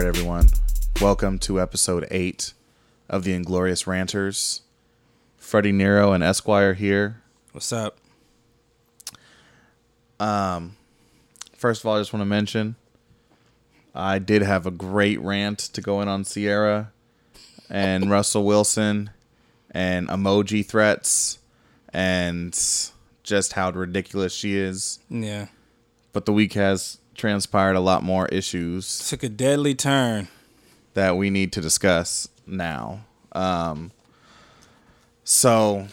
right, everyone. Welcome to episode eight of the Inglorious Ranters. Freddie Nero and Esquire here. What's up? Um, First of all, I just want to mention I did have a great rant to go in on Ciara and Russell Wilson and emoji threats and just how ridiculous she is. Yeah. But the week has transpired a lot more issues Took a deadly turn. that we need to discuss now. Um, so,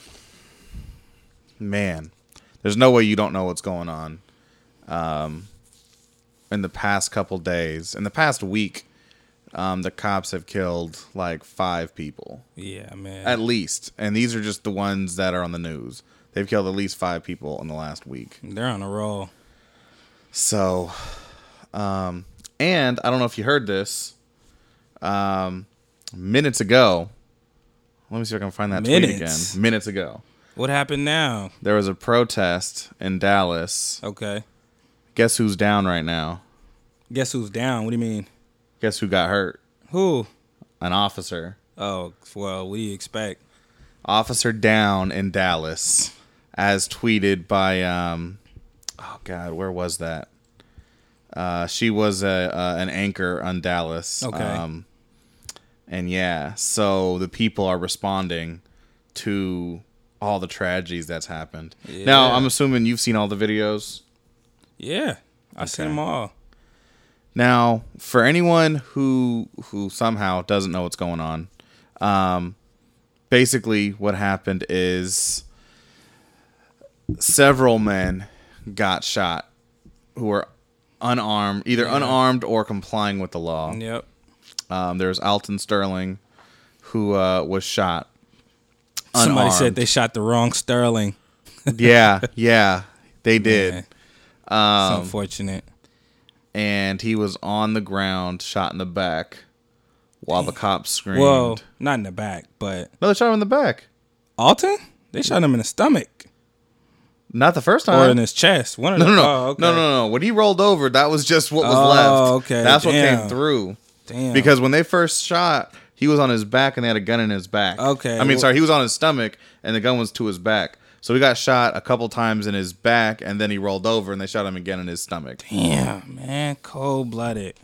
man, there's no way you don't know what's going on. Um, in the past couple days, in the past week, um, the cops have killed like five people Yeah, man. at least, and these are just the ones that are on the news. They've killed at least five people in the last week. They're on a roll. So, um, and I don't know if you heard this. Um, minutes ago, let me see if I can find that tweet again. Minutes ago, What happened now? there was a protest in Dallas. Okay. Guess who's down right now? Guess who's down? What do you mean? Guess who got hurt? Who? An officer. Oh, well, what do you expect? Officer down in Dallas, as tweeted by um, oh god, where was that? Uh, she was a uh, an anchor on Dallas. Okay. Um, and yeah, so the people are responding to all the tragedies that's happened. Now, I'm assuming you've seen all the videos. Yeah. I seen Okay. them all. Now, for anyone who who somehow doesn't know what's going on, um, basically what happened is several men got shot who were unarmed, either unarmed or complying with the law. Yep. Um, there was Alton Sterling, who uh, was shot. Somebody said they shot the wrong Sterling. yeah, yeah, they did. Yeah. Um, It's unfortunate. and he was on the ground, shot in the back, while the cops screamed. Well, not in the back, but No, they shot him in the back. Alton? They shot him in the stomach Not the first time. or in his chest. One of no, no, no, Oh, okay. no, no, no. When he rolled over, that was just what was Oh, left. okay, That's what came through. Damn. Because when they first shot, he was on his back and they had a gun in his back. Okay, I mean, sorry, he was on his stomach and the gun was to his back. So he got shot a couple times in his back and then he rolled over and they shot him again in his stomach. Damn, man. Cold blooded.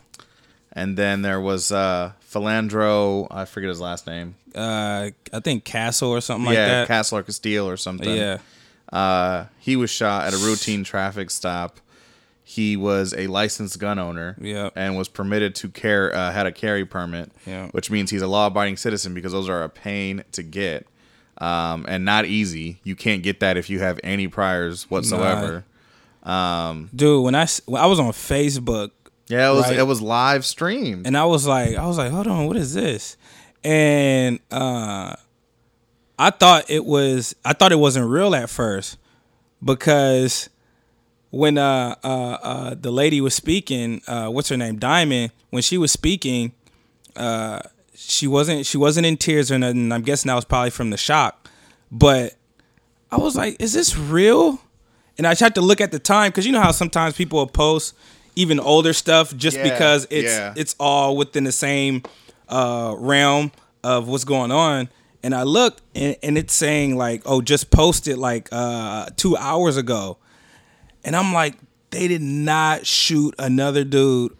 And then there was uh Philandro, I forget his last name. Uh, I think Castle or something like that. yeah. Castle or Castile or something. yeah. Uh, he was shot at a routine traffic stop. He was a licensed gun owner Yep. and was permitted to carry, uh, had a carry permit, Yeah. which means he's a law abiding citizen because those are a pain to get um, and not easy. You can't get that if you have any priors whatsoever. Um Dude, when I when I was on Facebook Yeah, it was Right. it was live streamed. and I was like, I was like, hold on, what is this? And uh, I thought it was, I thought it wasn't real at first because when uh, uh, uh, the lady was speaking, uh, what's her name, Diamond, when she was speaking, uh, she wasn't she wasn't in tears or nothing. I'm guessing that was probably from the shock, but I was like, is this real? And I tried to look at the time because you know how sometimes people will post even older stuff just Yeah, because it's yeah. it's all within the same uh, realm of what's going on. And I looked and, and it's saying like, oh, just posted like uh, two hours ago. And I'm like, they did not shoot another dude.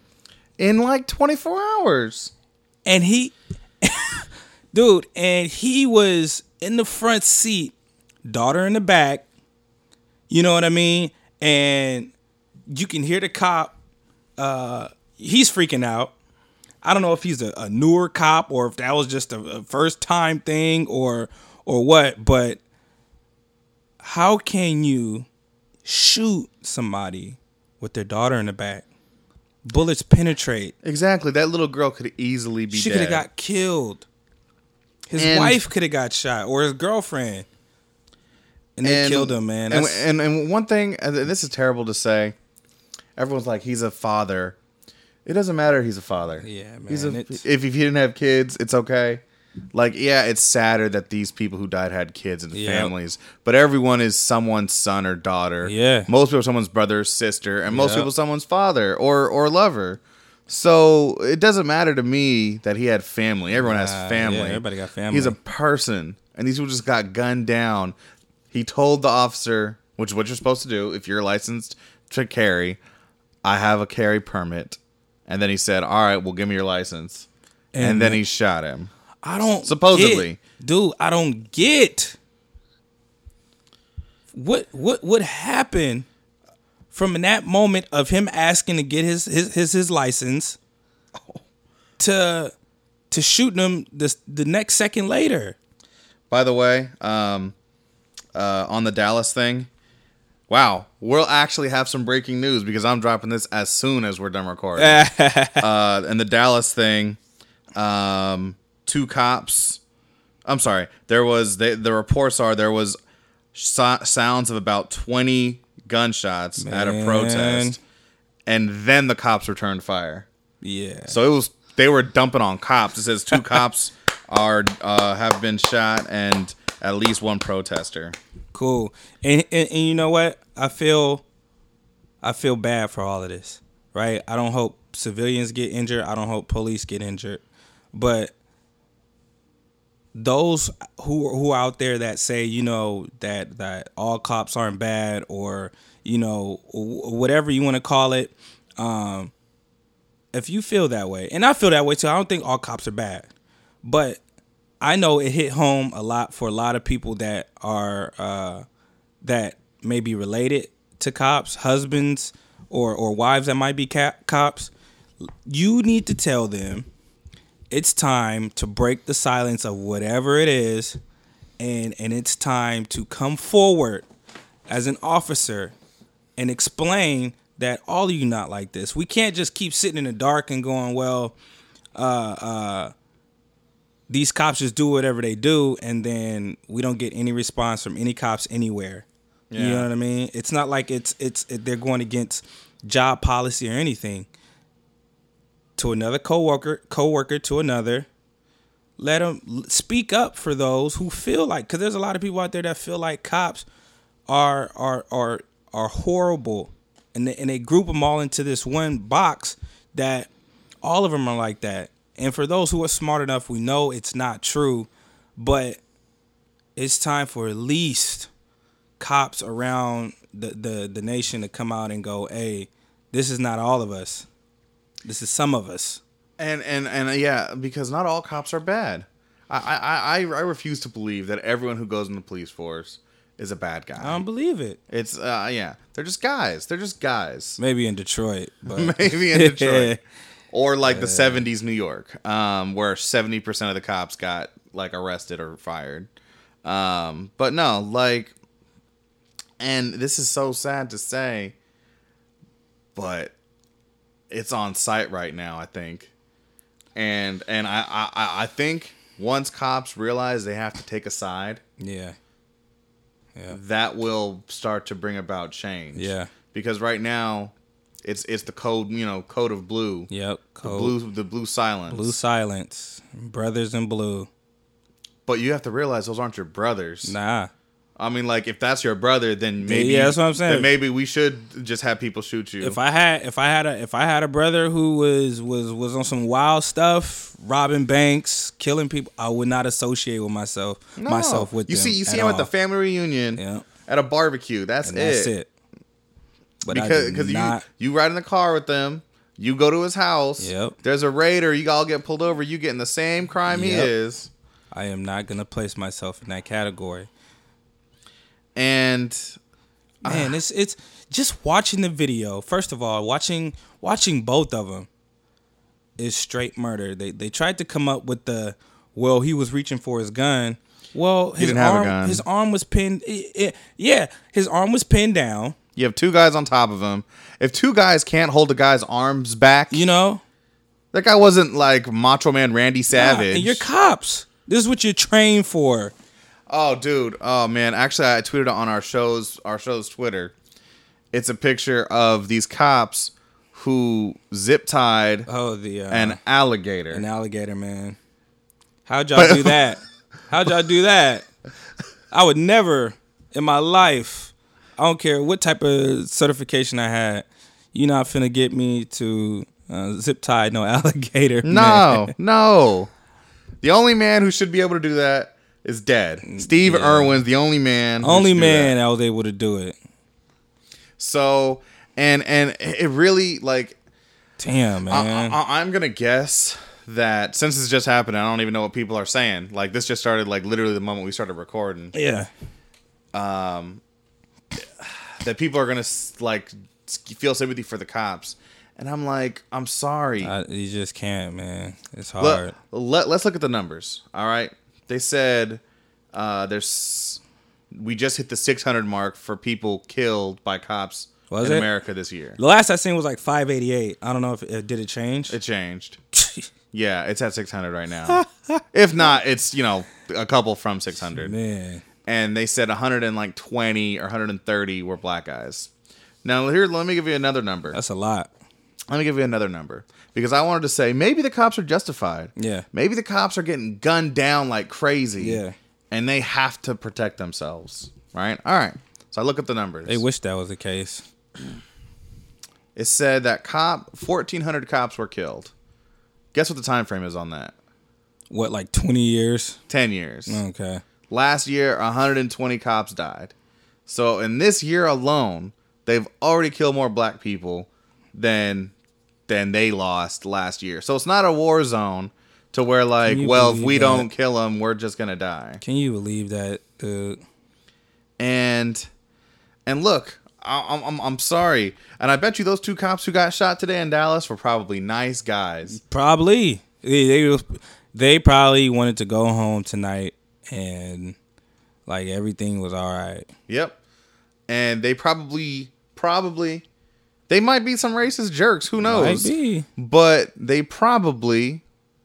in like 24 hours. And he, dude, and he was in the front seat, daughter in the back. You know what I mean? And you can hear the cop. Uh, he's freaking out. I don't know if he's a, a newer cop or if that was just a, a first time thing or or what. But how can you shoot somebody with their daughter in the back? Bullets penetrate. Exactly. That little girl could easily be She could have got killed. His And- wife could have got shot or his girlfriend. And they killed him, man. And, and and one thing, and this is terrible to say. Everyone's like, he's a father. It doesn't matter. He's a father. Yeah, He's a, man, if, if he didn't have kids, it's okay. Like, yeah, it's sadder that these people who died had kids and Yeah. families, but everyone is someone's son or daughter. Yeah. most people are someone's brother or sister, and most Yeah. people someone's father or or lover. So it doesn't matter to me that he had family. Everyone has family. yeah, everybody got family. He's a person, and these people just got gunned down. He told the officer, which is what you're supposed to do if you're licensed to carry. I have a carry permit, and then he said, "All right, well, give me your license." And, And then he shot him. I don't Supposedly. get- dude. I don't get what what what happened from that moment of him asking to get his his his, his license to to shooting him the the next second later. By the way, um, uh, on the Dallas thing, wow, we'll actually have some breaking news because I'm dropping this as soon as we're done recording. uh, and the Dallas thing, um, two cops. I'm sorry. There was they, the reports are there was so- sounds of about 20 gunshots at a protest, and then the cops returned fire. Yeah. So it was they were dumping on cops. It says two cops are uh, have been shot and at least one protester. Cool. And, and and you know what? I feel I feel bad for all of this. Right? I don't hope civilians get injured. I don't hope police get injured. But those who who are out there that say, you know, that that all cops aren't bad or, you know, whatever you want to call it, um if you feel that way, and I feel that way too, I don't think all cops are bad. But I know it hit home a lot for a lot of people that are uh, that may be related to cops, husbands or or wives that might be ca- cops. You need to tell them it's time to break the silence of whatever it is, and and it's time to come forward as an officer and explain that all of you not like this. We can't just keep sitting in the dark and going, well, uh, uh, these cops just do whatever they do, and then we don't get any response from any cops anywhere. You know what I mean? It's not like it's it's it, they're going against job policy or anything. To another coworker, coworker to another, let them speak up for those who feel like because there's a lot of people out there that feel like cops are are are are horrible, and they, and they group them all into this one box that all of them are like that. And for those who are smart enough, we know it's not true, but it's time for at least cops around the the, the nation to come out and go, "Hey, this is not all of us. This is some of us." And and and uh, yeah, because not all cops are bad. I I I, I refuse to believe that everyone who goes in the police force is a bad guy. I don't believe it. it's uh yeah, they're just guys. They're just guys. Maybe in Detroit, but Maybe in Detroit. Or like the '70s New York, um, where seventy percent of the cops got like arrested or fired. Um, but no, like, and this is so sad to say, but it's on site right now. I think, and and I I, I- I think once cops realize they have to take a side, yeah, yeah, that will start to bring about change. yeah, because right now, it's it's the code you know code of blue. yep. The blue the blue silence. Blue silence, brothers in blue. But you have to realize those aren't your brothers. Nah, I mean, like if that's your brother, then maybe yeah, that's what I'm saying. Then maybe we should just have people shoot you. if I had if I had a if I had a brother who was was was on some wild stuff, robbing banks, killing people, I would not associate with myself No. myself with you them see you see him at the family reunion Yeah. at a barbecue. That's and it. that's it. But because because you you ride in the car with them. You go to his house. Yep. There's a raider. You all get pulled over. You get in the same crime he is. I am not gonna place myself in that category. And ah. Man, it's it's just watching the video. First of all, watching watching both of them is straight murder. They they tried to come up with the well, he was reaching for his gun. Well, his didn't have a arm gun. his arm was pinned. it- it- yeah, his arm was pinned down. You have two guys on top of him. If two guys can't hold a guy's arms back, You know, that guy wasn't like Macho Man Randy Savage. and you're cops. This is what you're trained for. Oh, dude. Oh, man. Actually, I tweeted on our show's our show's Twitter. It's a picture of these cops who zip tied Oh, the uh, an alligator. an alligator, man. How'd y'all do that? How'd y'all do that? I would never in my life. I don't care what type of certification I had. You're not finna get me to Uh, zip tie, no alligator. No, man. no. The only man who should be able to do that is dead. Steve Yeah. Irwin's the only man. Only man that was able to do it. So, and and it really like Damn, man. I, I, I'm gonna guess that since this just happened, I don't even know what people are saying. Like this just started like literally the moment we started recording. yeah. That people are gonna like feel sympathy for the cops, and I'm like, I'm sorry. You just can't, man. It's hard. let, let, let's look at the numbers. All right. They said uh, there's we just hit the 600 mark for people killed by cops Was in it? America this year. the last I seen was like 588. I don't know if it did it change. It changed. Yeah, it's at 600 right now. if not, it's you know a couple from 600. man. And they said 120 or 130 were black guys. Now here, let me give you another number. That's a lot. Let me give you another number because I wanted to say maybe the cops are justified. Yeah. Maybe the cops are getting gunned down like crazy. Yeah. And they have to protect themselves. Right? All right. So I look at the numbers. They wish that was the case. it said that cop 1400 cops were killed. Guess what the time frame is on that? What, like 20 years? 10 years. Okay. Last year 120 cops died. So in this year alone, they've already killed more black people than than they lost last year. So it's not a war zone to where like, well, if we that? don't kill them, we're just going to die. Can you believe that, dude? and and look I- I'm, I'm, I'm sorry and i bet you those two cops who got shot today in dallas were probably nice guys Probably. They, they, they probably wanted to go home tonight and like everything was all right. yep and they probably probably they might be some racist jerks who knows Might be. but they probably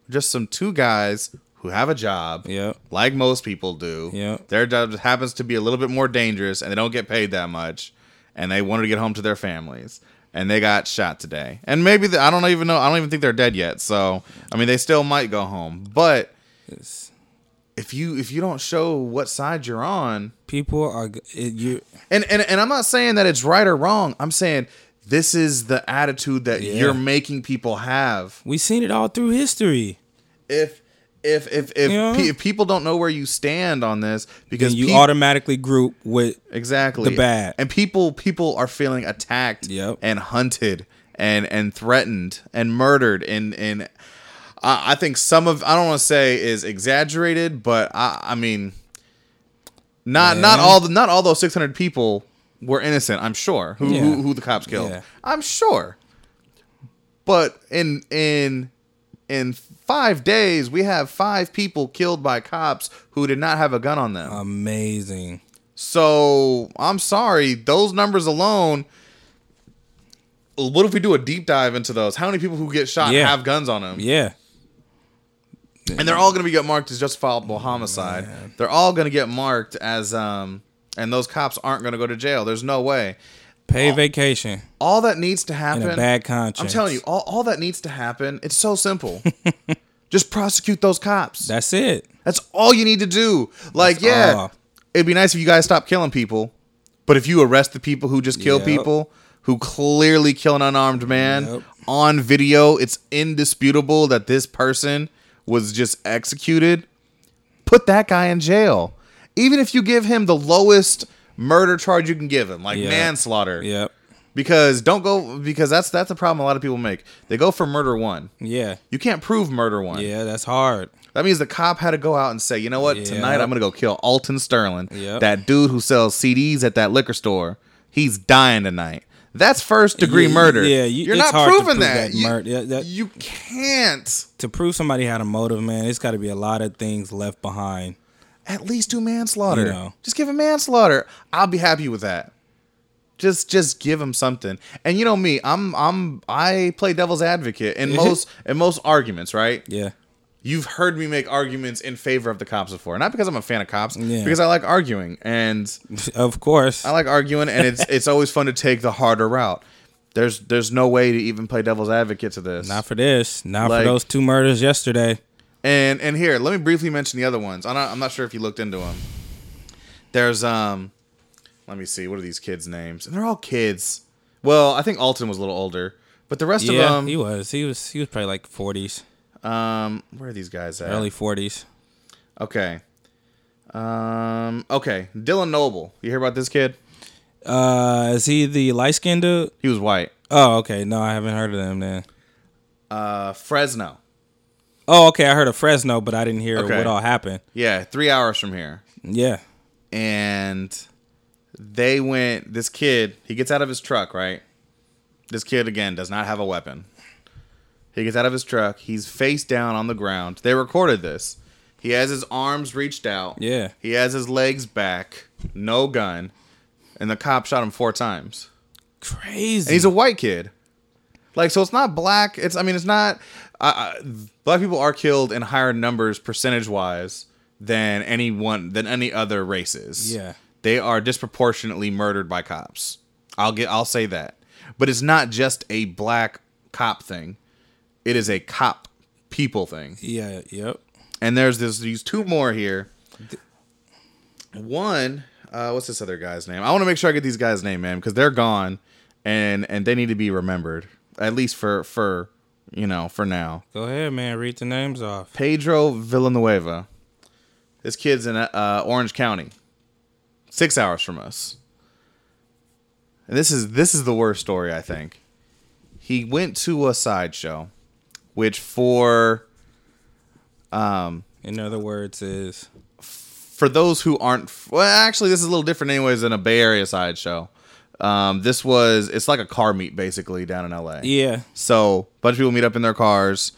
just some two guys who have a job Yep. like most people do Yep. their job just happens to be a little bit more dangerous and they don't get paid that much and they wanted to get home to their families and they got shot today and maybe the, i don't even know i don't even think they're dead yet so i mean they still might go home but It's- if you if you don't show what side you're on people are you. and and, and i'm not saying that it's right or wrong i'm saying this is the attitude that Yeah. you're making people have We've seen it all through history. if if if if, Yeah. pe- if people don't know where you stand on this because Then you peop- automatically group with exactly the bad. and people people are feeling attacked Yep. and hunted and and threatened and murdered and and I I think some of I don't want to say is exaggerated, but I I mean not not all the, not all those 600 people were innocent, I'm sure. Who Yeah. who, who the cops killed. Yeah. I'm sure. But in in in 5 days we have 5 people killed by cops who did not have a gun on them. amazing. So I'm sorry, those numbers alone. What if we do a deep dive into those? How many people who get shot Yeah. have guns on them? Yeah. And they're all going to be get marked as justifiable homicide. They're all going to get marked as um, and those cops aren't going to go to jail. There's no way. Pay vacation All that needs to and happen. a bad conscience. I'm telling you, all, all that needs to happen. It's so simple. Just prosecute those cops. That's it. That's all you need to do. Like, That's yeah, all. it'd be nice if you guys stopped killing people, but if you arrest the people who just kill Yep. people, who clearly kill an unarmed man Yep. on video, it's indisputable that this person was just executed. Put that guy in jail. Even if you give him the lowest murder charge you can give him, like Yeah. manslaughter. Yep. Because don't go because that's that's a problem a lot of people make. They go for murder one. Yeah. You can't prove murder one. Yeah, that's hard. That means the cop had to go out and say, you know what, Yeah. tonight I'm gonna go kill Alton Sterling, Yep. that dude who sells CDs at that liquor store. He's dying tonight. That's first degree Yeah, murder. yeah, you- you're it's not proving prove that. that You, mur- yeah, that- you can't. To prove somebody had a motive, man, it's got to be a lot of things left behind. At least do manslaughter. You know. Just give him manslaughter. I'll be happy with that. Just just give him something. And you know me, I'm I'm I play devil's advocate in most in most arguments, right? Yeah. You've heard me make arguments in favor of the cops before. Not because I'm a fan of cops, Yeah. because I like arguing and Of course. I like arguing and it's it's always fun to take the harder route. There's there's no way to even play devil's advocate to this. Not for this. Not Like- for those two murders yesterday. And and here, let me briefly mention the other ones. I'm not I'm not sure if you looked into them. There's um let me see, what are these kids' names? And they're all kids. Well, I think Alton was a little older, But the rest yeah, of he was. He was. He was probably like forties, um, where are these guys at? early forties. Okay. Um. Okay. Dylan Noble. You hear about this kid? Uh, is he the light skinned dude? He was white. Oh, okay. No, I haven't heard of them then. Uh, Fresno. Oh, okay. I heard of Fresno, but I didn't hear Okay. what all happened. Yeah, three hours from here. Yeah. and they went this kid he gets out of his truck right this kid again does not have a weapon he gets out of his truck. He's face down on the ground. They recorded this. He has his arms reached out. Yeah. he has his legs back. No gun. And the cop shot him four times. Crazy. and he's a white kid. Like so it's not black. It's i mean it's not uh, black people are killed in higher numbers percentage wise than anyone than any other races. Yeah. they are disproportionately murdered by cops. I'll get i'll say that. But it's not just a black cop thing it is a cop people thing yeah. Yep. and there's this these two more here. One, uh, what's this other guy's name? I want to make sure I get these guys' name, man, because they're gone, and and they need to be remembered at least for for you know for now. Go ahead, man. Read the names off. Pedro Villanueva. This kid's in uh, Orange County, six hours from us. And this is this is the worst story I think. He went to a sideshow, which for um In other words, is for those who aren't well actually this is a little different anyways than a bay area sideshow. Um, this was it's like a car meet basically down in la yeah. so a bunch of people meet up in their cars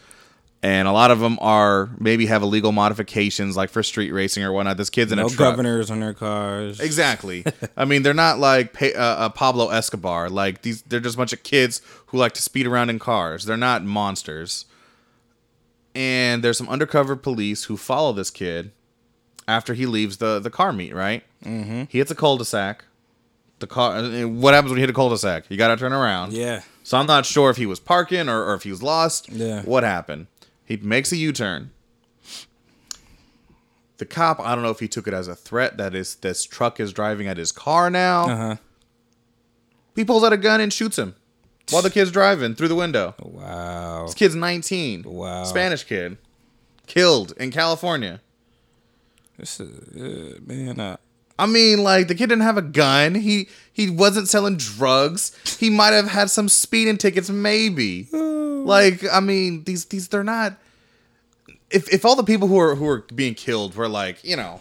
and a lot of them are maybe have illegal modifications like for street racing or whatnot. This kid's in No a truck. governors on their cars. exactly. I mean they're not like pa- uh, uh, pablo escobar. Like these they're just a bunch of kids who like to speed around in cars. They're not monsters. And there's some undercover police who follow this kid after he leaves the the car meet right? Mm-hmm. he hits a cul-de-sac. The car uh, what happens when you hit a cul-de-sac? You gotta turn around. Yeah. so i'm not sure if he was parking or, or if he was lost. Yeah. what happened he makes a u-turn the cop i don't know if he took it as a threat that is this truck is driving at his car now Uh huh. he pulls out a gun and shoots him while the kid's driving through the window Wow. this kid's 19 Wow. spanish kid killed in california This is uh, man. Uh, I mean, like the kid didn't have a gun. He he wasn't selling drugs. He might have had some speeding tickets, maybe. like, I mean, these these they're not. If if all the people who are who are being killed were like you know,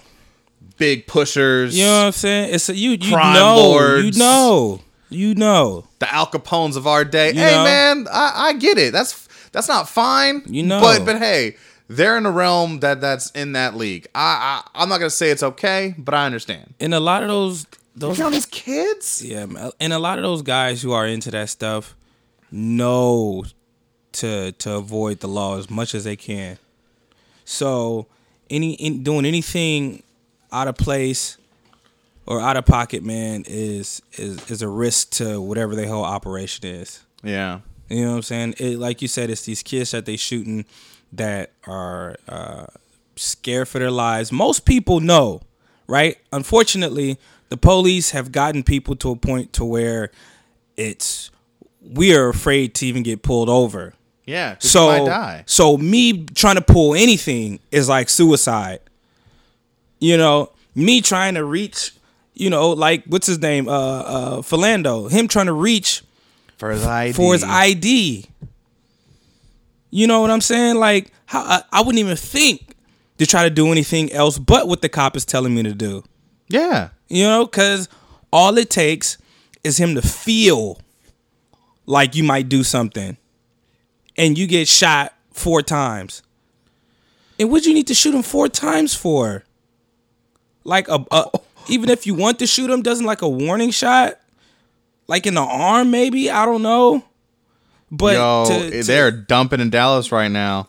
big pushers, you know what I'm saying? It's a, you. You Crime know. lords. You know. You know. the Al Capones of our day. You hey know? man, I, I get it. That's that's not fine. You know. but but hey, they're in a realm that that's in that league. I, I I'm not gonna say it's okay, but I understand. And a lot of those those You know these kids. Yeah, man. and a lot of those guys who are into that stuff know to to avoid the law as much as they can. So, any in, doing anything out of place or out of pocket, man, is is is a risk to whatever their whole operation is. Yeah. You know what I'm saying? It, like you said, it's these kids that they shooting that are uh, scared for their lives. Most people know, right? Unfortunately, the police have gotten people to a point to where it's we are afraid to even get pulled over. Yeah. So, so me trying to pull anything is like suicide. You know, me trying to reach, you know, like what's his name, uh, uh, Philando, him trying to reach For his ID. for his ID. You know what I'm saying? Like, how I, I wouldn't even think to try to do anything else but what the cop is telling me to do. Yeah. You know, because all it takes is him to feel like you might do something, and you get shot four times. And what you need to shoot him four times for? Like a, a even if you want to shoot him, doesn't like a warning shot, like in the arm, maybe I don't know. But Yo, to- eh, to- they're dumping in Dallas right now.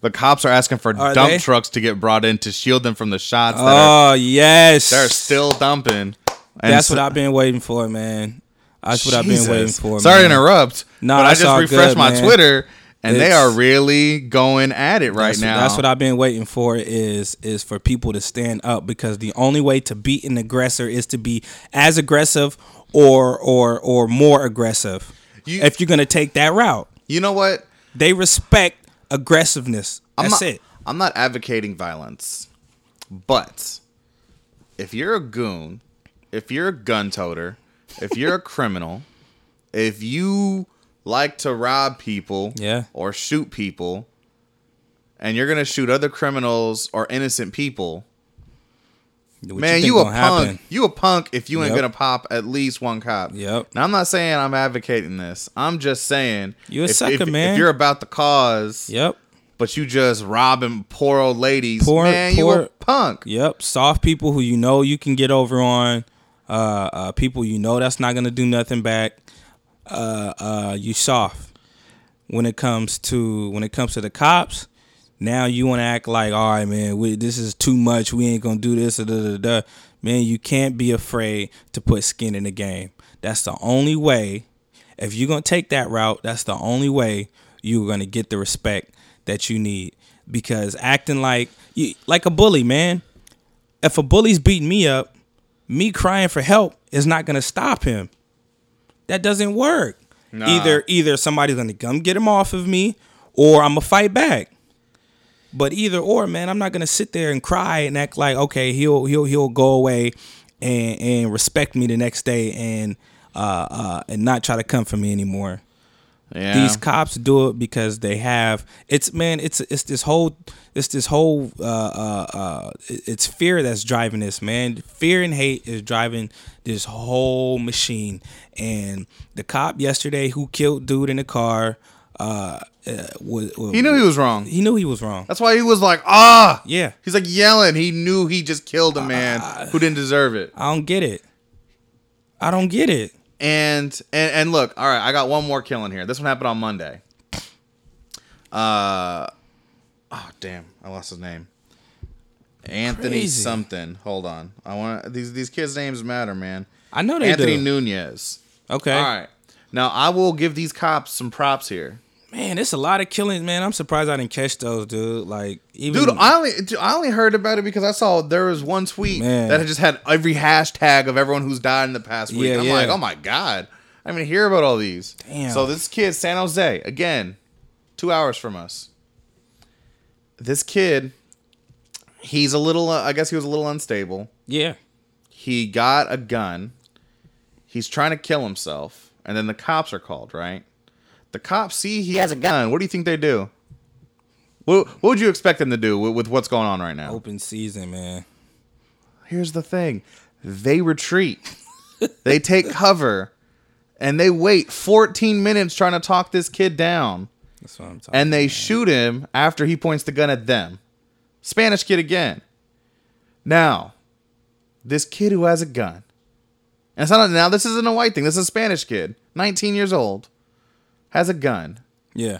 The cops are asking for Are dump they? trucks to get brought in to shield them from the shots that are oh yes, they're still dumping. And That's so- what I've been waiting for, man. That's what I've been waiting for. Sorry man. to interrupt. No, but I just refreshed good, my man. Twitter and they are really going at it right that's, now. That's what I've been waiting for is is for people to stand up because the only way to beat an aggressor is to be as aggressive or or or more aggressive. You- if you're gonna take that route. You know what? They respect aggressiveness. I'm That's not, it. I'm not advocating violence, but if you're a goon, if you're a gun toter, if you're a criminal, if you like to rob people Yeah. or shoot people, and you're gonna shoot other criminals or innocent people, What man, think you, a punk. happen? You a punk if you ain't gonna pop at least one cop. Yep. Now I'm not saying I'm advocating this. I'm just saying You a if, sucker, if, man. If you're about the cause, Yep. but you just robbing poor old ladies, Poor- man, you a punk. Yep. Soft people who you know you can get over on. Uh, uh, people you know that's not gonna do nothing back. Uh, uh, you soft when it comes to when it comes to the cops. Now you want to act like, all right, man, we, this is too much. We ain't gonna do this. Da, da, da. Man, you can't be afraid to put skin in the game. That's the only way. If you're gonna take that route, that's the only way you're gonna get the respect that you need. Because acting like you, like a bully, man. If a bully's beating me up, me crying for help is not gonna stop him. That doesn't work. Nah. Either either somebody's gonna come get him off of me, or I'm gonna fight back. But either or, man, I'm not gonna sit there and cry and act like okay, he'll he'll he'll go away and and respect me the next day and uh uh and not try to come for me anymore. Yeah. These cops do it because they have it's man it's it's this whole it's this whole uh uh uh it's fear that's driving this man fear and hate is driving this whole machine and the cop yesterday who killed dude in the car uh, uh was, he knew he was wrong. he knew he was wrong That's why he was like, ah. yeah He's like yelling. He knew he just killed a man who didn't deserve it. I don't get it I don't get it And and and look, all right, I got one more killing here. This one happened on Monday. Uh, oh damn, I lost his name. Anthony Crazy. something. Hold on, I want these these kids' names matter, man. I know they Anthony do Nunez. okay All right, now I will give these cops some props here. Man it's a lot of killings man I'm surprised I didn't catch those dude like even Dude, I only dude, I only heard about it because I saw there was one tweet Man. that had just had every hashtag of everyone who's died in the past week. Yeah, I'm yeah. like, oh my god, I didn't even hear about all these. Damn. So this kid, San Jose, again, two hours from us. This kid, he's a little. Uh, I guess he was a little unstable. yeah He got a gun. He's trying to kill himself, and then the cops are called. Right? The cops see he has a gun. What do you think they do? What, what would you expect them to do with, with what's going on right now? open season man Here's the thing they retreat, they take cover, and they wait 14 minutes trying to talk this kid down. That's what I'm talking. And they shoot him after he points the gun at them. Spanish kid again. Now, this kid who has a gun, and it's not now this isn't a white thing, this is a Spanish kid, 19 years old, has a gun. yeah.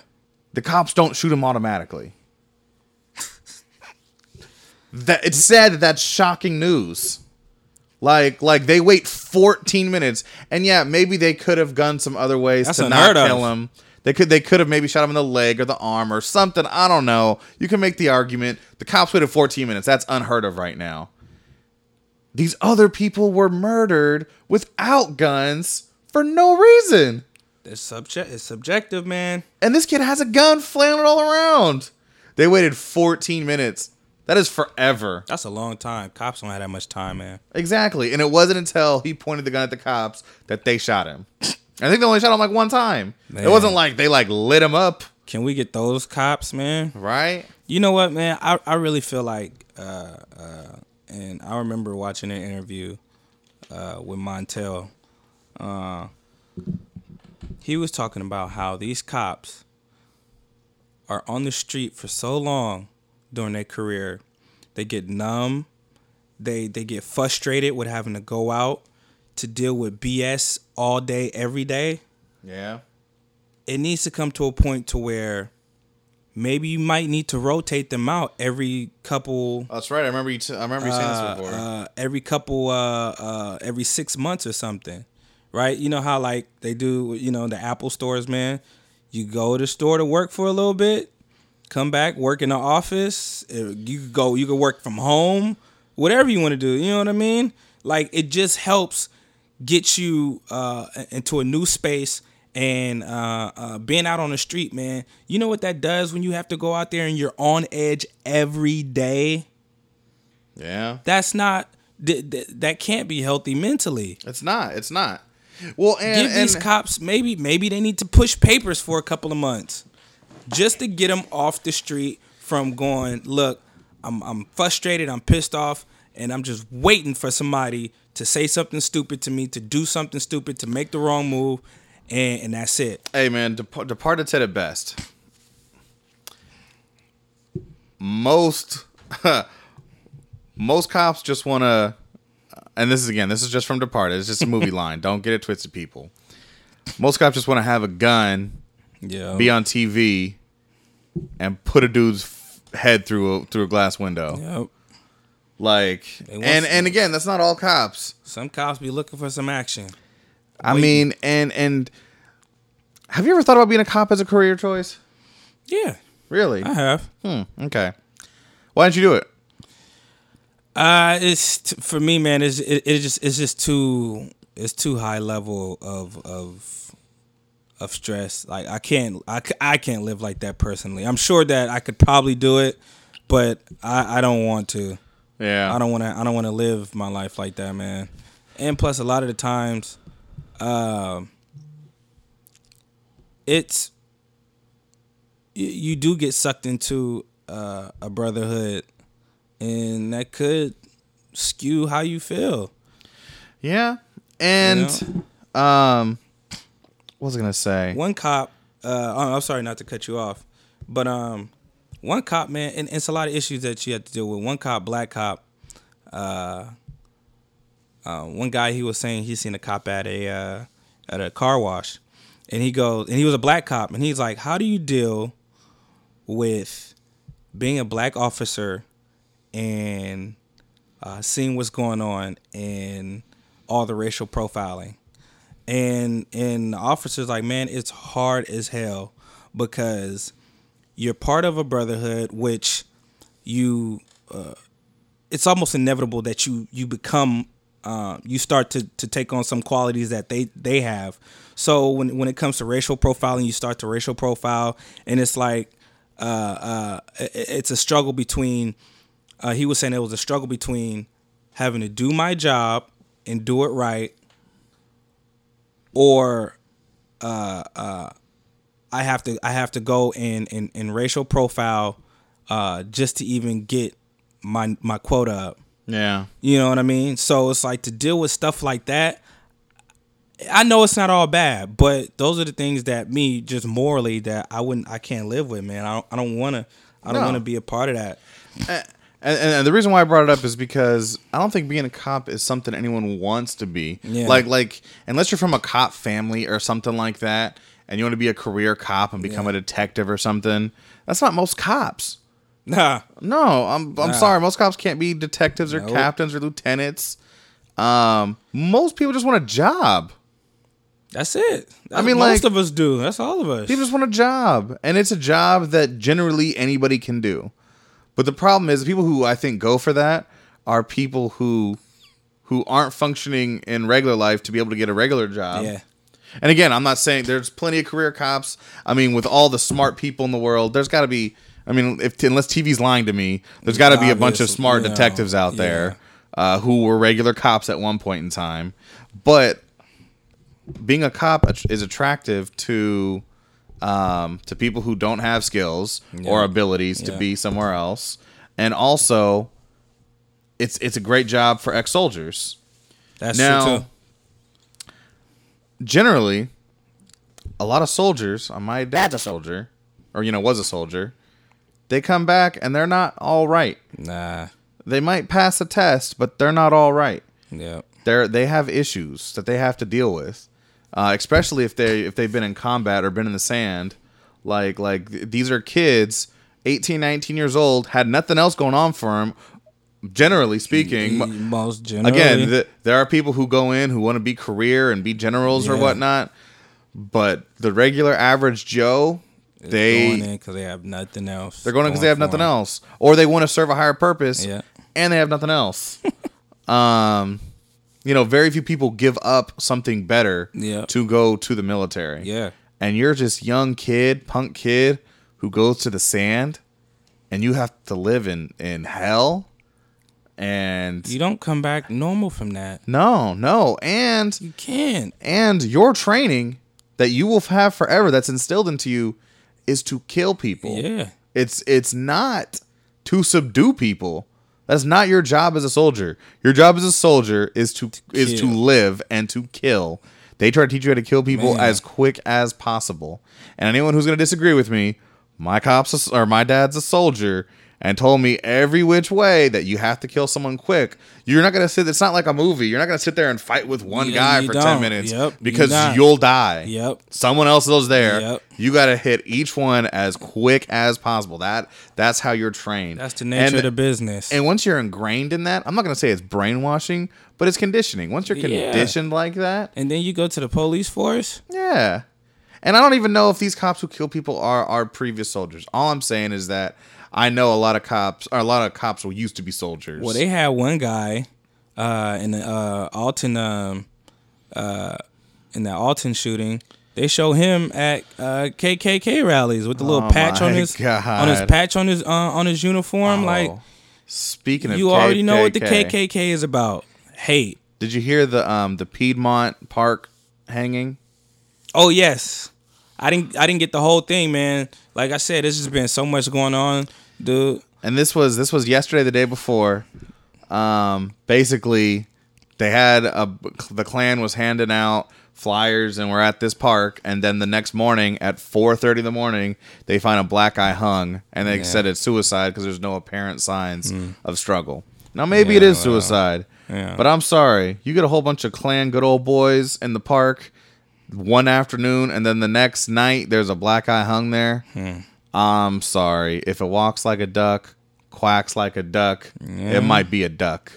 The cops don't shoot him automatically. that it's sad that that's shocking news. Like like they wait 14 minutes, and yeah, maybe they could have gone some other ways That's to not of. kill him. They could they could have maybe shot him in the leg or the arm or something. I don't know. You can make the argument. The cops waited 14 minutes. That's unheard of right now. These other people were murdered without guns for no reason. It's subject. It's subjective, man. And this kid has a gun flailing all around. They waited 14 minutes. That is forever. That's a long time. Cops don't have that much time, man. Exactly. And it wasn't until he pointed the gun at the cops that they shot him. I think they only shot him like one time. Man. It wasn't like they like lit him up, Can we get those cops, man? right? You know what, man? I, I really feel like, uh, uh, and I remember watching an interview uh, with Montel. Uh, he was talking about how these cops are on the street for so long during their career, they get numb, they they get frustrated with having to go out to deal with BS all day, every day Yeah. it needs to come to a point to where maybe you might need to rotate them out every couple that's right. I remember you. T- I remember you saying uh, this before. uh, every couple uh, uh, every six months or something right you know how like they do you know the apple stores man you go to the store to work for a little bit come back work in the office uh, you go you could work from home whatever you want to do you know what i mean like it just helps get you uh, into a new space and uh, uh, being out on the street, man. You know what that does when you have to go out there and you're on edge every day. Yeah. That's not th- th- that can't be healthy mentally. It's not. It's not. Well, and, Give these and cops maybe maybe they need to push papers for a couple of months just to get them off the street from going. Look, I'm I'm frustrated. I'm pissed off, and I'm just waiting for somebody to say something stupid to me, to do something stupid, to make the wrong move, and and that's it. Hey man, Dep- Departed said it best. Most most cops just want to and this is again, this is just from Departed. It's just a movie line. Don't get it twisted, people. Most cops just want to have a gun, Yeah. be on TV, and put a dude's f- head through a, through a glass window. Yep. Like, and some- and again, that's not all cops. Some cops be looking for some action. I Wait. mean, and and have you ever thought about being a cop as a career choice? Yeah, Really? I have. Hmm. Okay. Why didn't you do it? Uh, it's t- for me, man. It's it, it's just it's just too it's too high level of of of stress. Like I can't I, c- I can't live like that personally. I'm sure that I could probably do it, but I I don't want to. Yeah. I don't want to I don't want to live my life like that, man. And plus, a lot of the times, um, it's you, you do get sucked into uh, a brotherhood, and that could skew how you feel. Yeah. And um what was I gonna say? One cop, uh, oh, I'm sorry not to cut you off, but um, one cop, man, and, and it's a lot of issues that you have to deal with. One cop, black cop, uh, uh, one guy he was saying he seen a cop at a uh, at a car wash, and he goes, and he was a black cop, and he's like, how do you deal with being a black officer and uh, seeing what's going on and all the racial profiling? and and the officer's like man it's hard as hell because you're part of a brotherhood which you uh, it's almost inevitable that you you become uh, you start to to take on some qualities that they they have so when when it comes to racial profiling you start to racial profile and it's like uh, uh, it- it's a struggle between uh, he was saying it was a struggle between having to do my job and do it right or uh, uh, I have to I have to go in and, and racial profile uh, just to even get my my quota up. Yeah. You know what I mean? So it's like to deal with stuff like that. I know it's not all bad, but those are the things that me just morally that I wouldn't I can't live with, man. I don't I don't want to I don't No. want to be a part of that. And, and, and the reason why I brought it up is because I don't think being a cop is something anyone wants to be. Yeah. Like like unless you're from a cop family or something like that, and you want to be a career cop and become Yeah. a detective or something. That's not most cops. Nah. No, I'm I'm Nah. sorry. Most cops can't be detectives or Nope. captains or lieutenants. Um, most people just want a job. That's it. That's mean, most like- of us do. That's all of us. People just want a job, and it's a job that generally anybody can do. But the problem is, the people who I think go for that are people who who aren't functioning in regular life to be able to get a regular job. yeah. And again, I'm not saying there's plenty of career cops. I mean, with all the smart people in the world, there's got to be. I mean, if unless TV's lying to me, there's got to be a bunch of smart detectives out there uh, who were regular cops at one point in time. But being a cop is attractive to um, to people who don't have skills or Yeah. abilities to Yeah. be somewhere else, and also it's it's a great job for ex soldiers That's Now- true too. generally, a lot of soldiers, uh, my dad's a soldier, or you know, was a soldier, they come back and they're not all right. Nah. They might pass a test, but they're not all right. Yeah. They're they have issues that they have to deal with, uh, especially if they if they've been in combat or been in the sand. Like like th- these are kids, 18, 19 years old, had nothing else going on for them. Generally speaking, Most generally. again, th- there are people who go in who want to be career and be generals or whatnot, but the regular average Joe, they going in because they have nothing else. they're going in because they have nothing them. else, or they want to serve a higher purpose, Yeah. and they have nothing else. um, you know, very few people give up something better Yeah. to go to the military. Yeah. And you're just young kid, punk kid who goes to the sand and you have to live in in hell and You don't come back normal from that. no, no. And You can't. and your training that you will have forever that's instilled into you is to kill people. Yeah. It's it's not to subdue people. That's not your job as a soldier. Your job as a soldier is to, is to live and to kill. They try to teach you how to kill people Man. as quick as possible. And anyone who's going to disagree with me, my cops or my dad's a soldier and told me every which way that you have to kill someone quick. You're not going to sit. It's not like a movie. You're not to sit there and fight with one Yeah, guy you for ten don't. minutes Yep, because you'll die. Yep. Someone else is there. Yep. You got to hit each one as quick as possible. That that's how you're trained. That's the nature and, of the business. And once you're ingrained in that, I'm not going to say it's brainwashing, but it's conditioning. Once you're Yeah. conditioned like that, and then you go to the police force. yeah. And I don't even know if these cops who kill people are are previous soldiers. All I'm saying is that I know a lot of cops, or a lot of cops who used to be soldiers. Well, they had one guy uh, in the uh, Alton um, uh, in the Alton shooting. They show him at uh, KKK rallies with the little Oh patch on his on his patch on his uh, on his uniform. Like Oh. speaking of you already know what the KKK. KKK is about. Hate. Did you hear the um the Piedmont Park hanging? Oh yes, I didn't I didn't get the whole thing, man. Like I said, there's just been so much going on, dude. and this was this was yesterday the day before. Um basically they had a the Klan was handing out flyers and we're at this park. And then the next morning at 4:30 in the morning they find a black guy hung and they Yeah. said it's suicide because there's no apparent signs of struggle. Now maybe it is well, suicide yeah. but i'm sorry. You get a whole bunch of Klan good old boys in the park one afternoon and then the next night there's a black guy hung there I'm sorry. If it walks like a duck, quacks like a duck, Yeah. it might be a duck.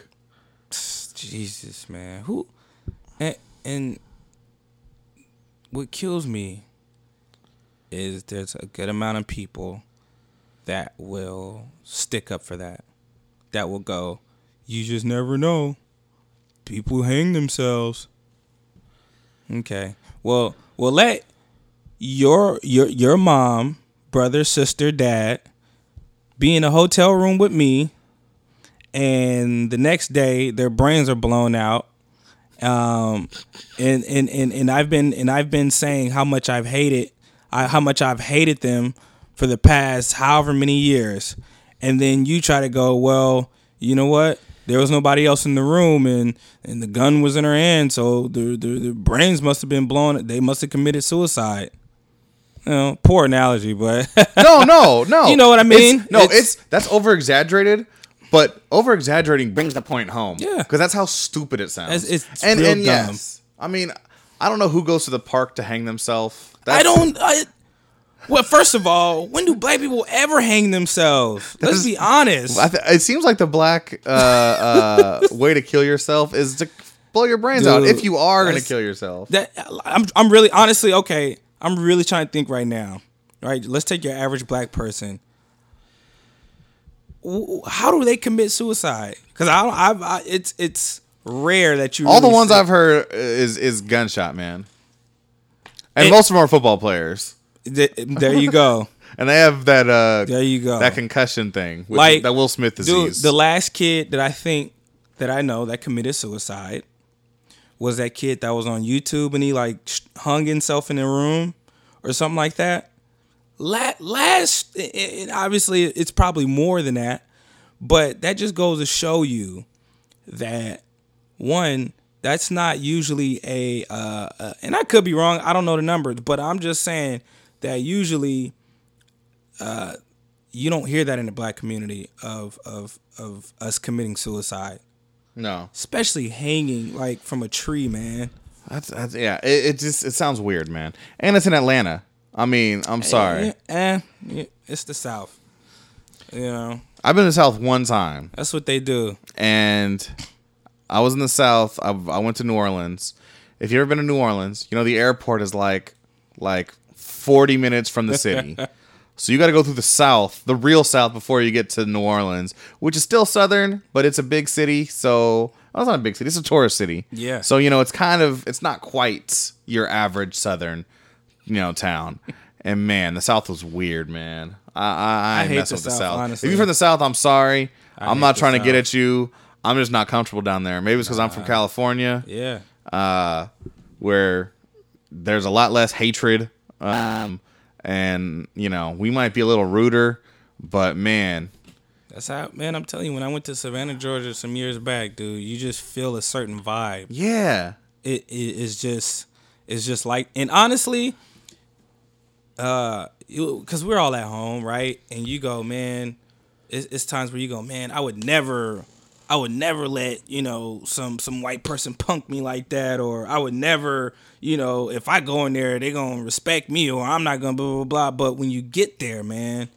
Jesus, man. Who and, and what kills me is there's a good amount of people that will stick up for that. That will go, you just never know. People hang themselves. Okay. Well, well let your your your mom, brother, sister, dad be in a hotel room with me and the next day their brains are blown out. Um and and and, and I've been and I've been saying how much I've hated I, how much I've hated them for the past however many years. And then you try to go well you know what? There was nobody else in the room and and the gun was in her hand so the the, the brains must have been blown they must have committed suicide you know poor analogy but No, no, no. You know what I It's- mean? no, It's- it's, that's over exaggerated, but over exaggerating brings the point home. Yeah. because that's how stupid it sounds. It's- it's and and dumb. yes, I mean, I don't know who goes to the park to hang themselves. I don't. I, well, first of all, when do black people ever hang themselves? Let's be honest. I th- it seems like the black uh, uh, way to kill yourself is to blow your brains out if you are going to kill yourself. that I'm. I'm really honestly okay. I'm really trying to think right now. Right. Let's take your average black person. How do they commit suicide? Because I don't. I've, I, it's it's rare that you. All the ones see- I've heard is is gunshot man, and most of them are football players, Th- There you go. and they have that uh There you go. that concussion thing, Like, that Will Smith Dude, disease. the last kid that I think that I know that committed suicide was that kid that was on YouTube and he like hung himself in a room or something like that. Last, obviously it's probably more than that, but that just goes to show you that one, that's not usually a, uh, uh, and I could be wrong. I don't know the numbers, but I'm just saying that usually you don't hear that in the black community of of of us committing suicide, no, especially hanging like from a tree, man. That's, that's yeah. It, it just it sounds weird, man. And it's in Atlanta. I mean, I'm sorry. Eh, eh, it's the South. You know, I've been to the South one time, that's what they do. and I was in the South. I, I went to New Orleans. If you've ever been to New Orleans, you know the airport is like like 40 minutes from the city. so you got to go through the South, the real South, before you get to New Orleans, which is still Southern, but it's a big city. So Well, it's not a big city. It's a tourist city. Yeah. So you know, it's kind of it's not quite your average southern, you know, town. and man, the South was weird, man. I I, I, I hate messing the with the South, South. honestly. If you're from the South, I'm sorry. I'm not the trying to get at you. I'm just not comfortable down there. Maybe it's because I'm from California Yeah. uh, where there's a lot less hatred. Um, and you know, we might be a little ruder, but man, That's how, man. I'm telling you, when I went to Savannah, Georgia, some years back, dude, you just feel a certain vibe. yeah, It, it is just, it's just like, and honestly, uh, because we're all at home, right? And you go, man. It's, it's times where you go, man. I would never, I would never let you know some some white person punk me like that, or I would never, you know, if I go in there, they gonna respect me, or I'm not gonna blah blah blah. But when you get there, man,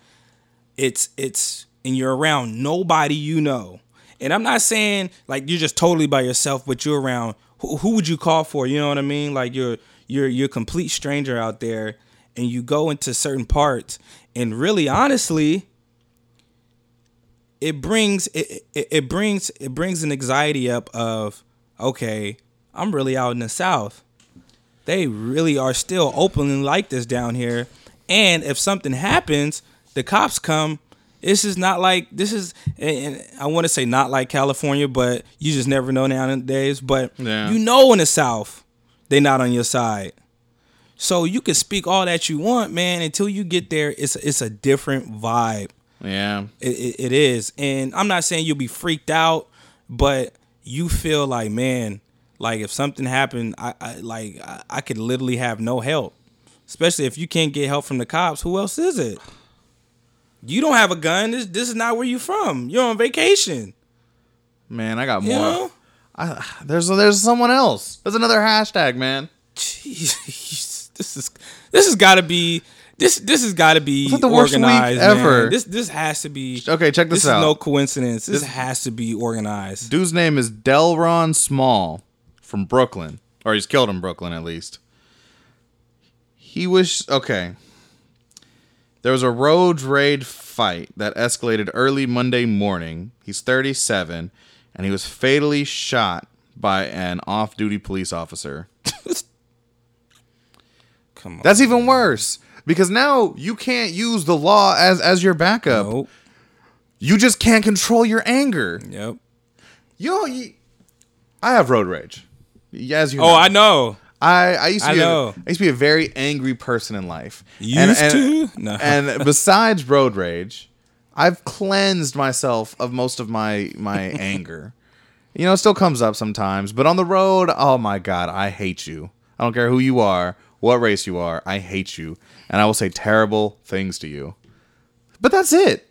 it's it's and you're around nobody you know. And I'm not saying like you're just totally by yourself, but you're around who, who would you call for? You know what I mean? Like you're you're you're a complete stranger out there and you go into certain parts and really honestly it brings it, it, it brings it brings an anxiety up of okay, I'm really out in the south. They really are still openly like this down here. And if something happens, the cops come. This is not like this is, and I want to say not like California, but you just never know nowadays. But Yeah. you know, in the South, they not on your side. So you can speak all that you want, man. Until you get there, it's it's a different vibe. yeah, It, it, it is, and I'm not saying you'll be freaked out, but you feel like, man, like if something happened, I, I like I, I could literally have no help. Especially if you can't get help from the cops, who else is it? You don't have a gun. This this is not where you from. You're on vacation. man, I got You more. know? I, there's there's someone else. There's another hashtag, man. Jeez, this is this has got to be this this has got to be the worst week man. ever. This this has to be Okay, check this This out. is no coincidence. This, This- has to be organized. Dude's name is Delron Small from Brooklyn, or he's killed in Brooklyn at least. He was okay. There was a road raid fight that escalated early Monday morning. He's 37, and he was fatally shot by an off-duty police officer. Come on. That's even worse because now you can't use the law as as your backup. Nope. You just can't control your anger. Yep. Yo, you, I have road rage. As you Oh, know. I know. I, I used to I be know. A, I used to be a very angry person in life. Used to? No. And besides road rage, I've cleansed myself of most of my my anger. You know, it still comes up sometimes, but on the road, oh my god, I hate you. I don't care who you are, what race you are, I hate you, and I will say terrible things to you. But that's it.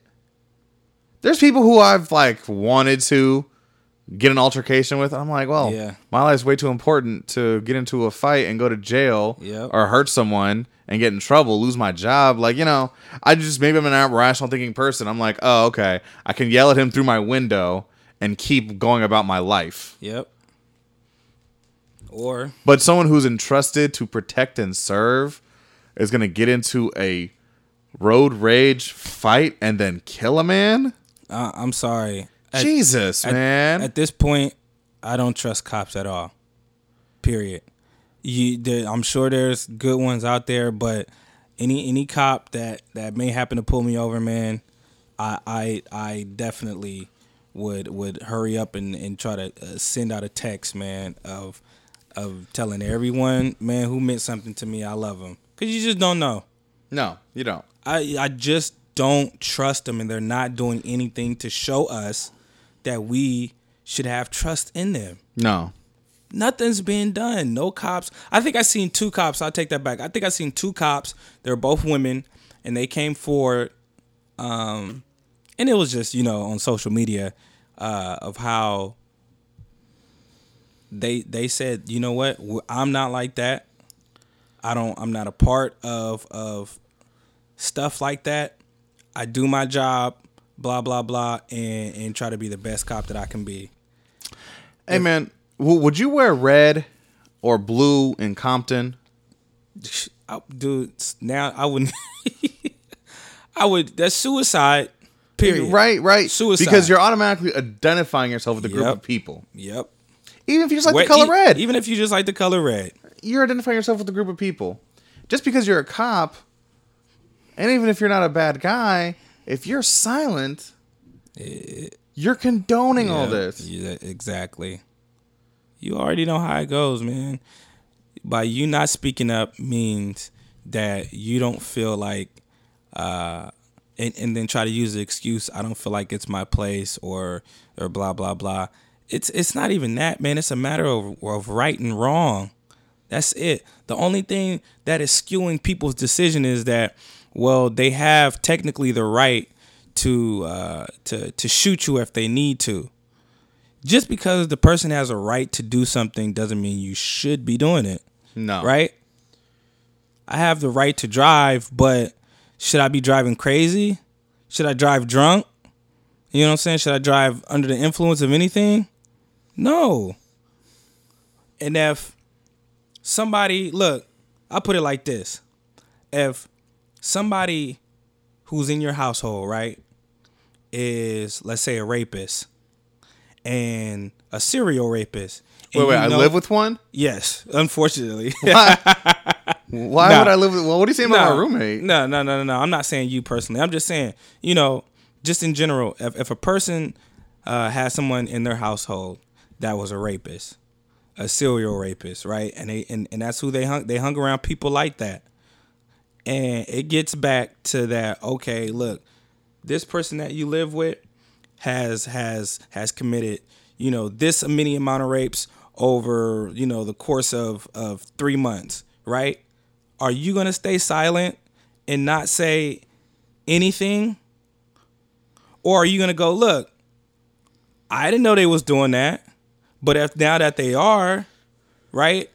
There's people who I've like wanted to get an altercation with. I'm like, well, Yeah. my life's way too important to get into a fight and go to jail Yep. or hurt someone and get in trouble, lose my job. Like, you know, I just maybe I'm an rational thinking person. I'm like, oh, okay, I can yell at him through my window and keep going about my life. Yep. Or But someone who's entrusted to protect and serve is gonna get into a road rage fight and then kill a man. uh, I'm sorry. At, Jesus, at- man. At this point, I don't trust cops at all. Period. You, there, I'm sure there's good ones out there, but any any cop that that may happen to pull me over, man, I I I definitely would would hurry up and, and try to uh, send out a text, man, of of telling everyone, man, who meant something to me, I love them, cause you just don't know. no, you don't. I I just don't trust them, and they're not doing anything to show us that we should have trust in them. No. Nothing's being done. No cops. I think I seen two cops. I'll take that back. I think I seen two cops. They're both women, and they came forward. Um, and it was just you know on social media uh, of how they they said you know what I'm not like that. I don't. I'm not a part of of stuff like that. I do my job, blah blah blah, and and try to be the best cop that I can be. Hey man, w- would you wear red or blue in Compton? I, dude, now I wouldn't. I would. That's suicide. Period. Right, right. Suicide. Because you're automatically identifying yourself with a group Yep. of people. Yep. Even if you just like the color e- red. Even if you just like the color red. you're identifying yourself with a group of people. Just because you're a cop, and even if you're not a bad guy, if you're silent, you're condoning all this. Yeah, exactly. You already know how it goes, man. By you not speaking up means that you don't feel like uh and, and then try to use the excuse I don't feel like it's my place or or blah blah blah. It's it's not even that, man. It's a matter of of right and wrong. That's it. The only thing that is skewing people's decision is that, well, they have technically the right to uh, to to shoot you if they need to. Just because the person has a right to do something doesn't mean you should be doing it, No. right? I have the right to drive, but should I be driving crazy? Should I drive drunk? You know what I'm saying? Should I drive under the influence of anything? No. And if somebody, look, I'll put it like this. If somebody who's in your household, right, is, let's say, a rapist and a serial rapist. Wait, wait. I know- live with one. Yes, unfortunately. Why Nah. would I live with? Well, what are you saying about my roommate? No, no, no, no, no. I'm not saying you personally. I'm just saying, you know, just in general, if, if a person uh, has someone in their household that was a rapist, a serial rapist, right, and they and, and that's who they hung they hung around people like that, and it gets back to that. Okay, look, this person that you live with has has has committed, you know, this many amount of rapes over, you know, the course of of three months, right? Are you gonna stay silent and not say anything? Or are you gonna go, look, I didn't know they was doing that, but if now that they are, right?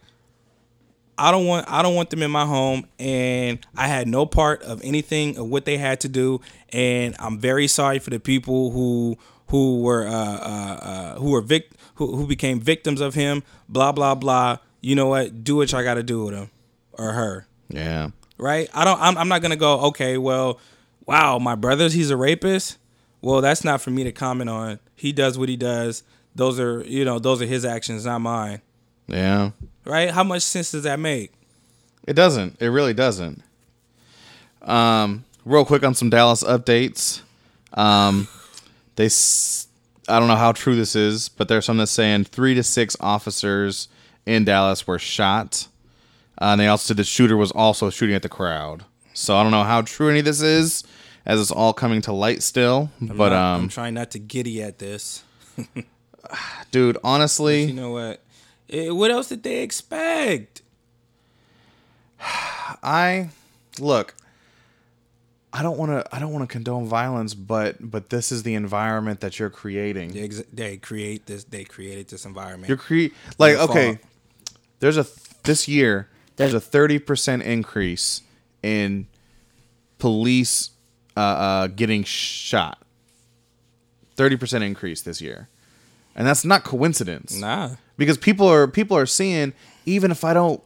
I don't want I don't want them in my home and I had no part of anything of what they had to do and I'm very sorry for the people who who were uh, uh, uh, who were vic- who, who became victims of him blah blah blah you know what do what I got to do with him or her Yeah. right? I don't. I'm, I'm not gonna go. Okay, well, wow, my brother's he's a rapist. Well, that's not for me to comment on. He does what he does. Those are you know those are his actions, not mine. Yeah. Right? How much sense does that make? It doesn't. It really doesn't. Um, real quick on some Dallas updates. Um, they, s- I don't know how true this is, but there's some that's saying three to six officers in Dallas were shot. Uh, and they also said the shooter was also shooting at the crowd. So I don't know how true any of this is, as it's all coming to light still. but Not- I'm um, trying not to giddy at this. dude, Honestly, You know what? Eh, what else did they expect? I look. I don't want to. I don't want to condone violence, but but this is the environment that you're creating. They, ex- they create this. They created this environment. You're cre like Your okay. fault. There's a this year. There's a thirty percent increase in police uh, uh, getting shot. Thirty percent increase this year, and that's not coincidence. nah. because people are people are seeing even if I don't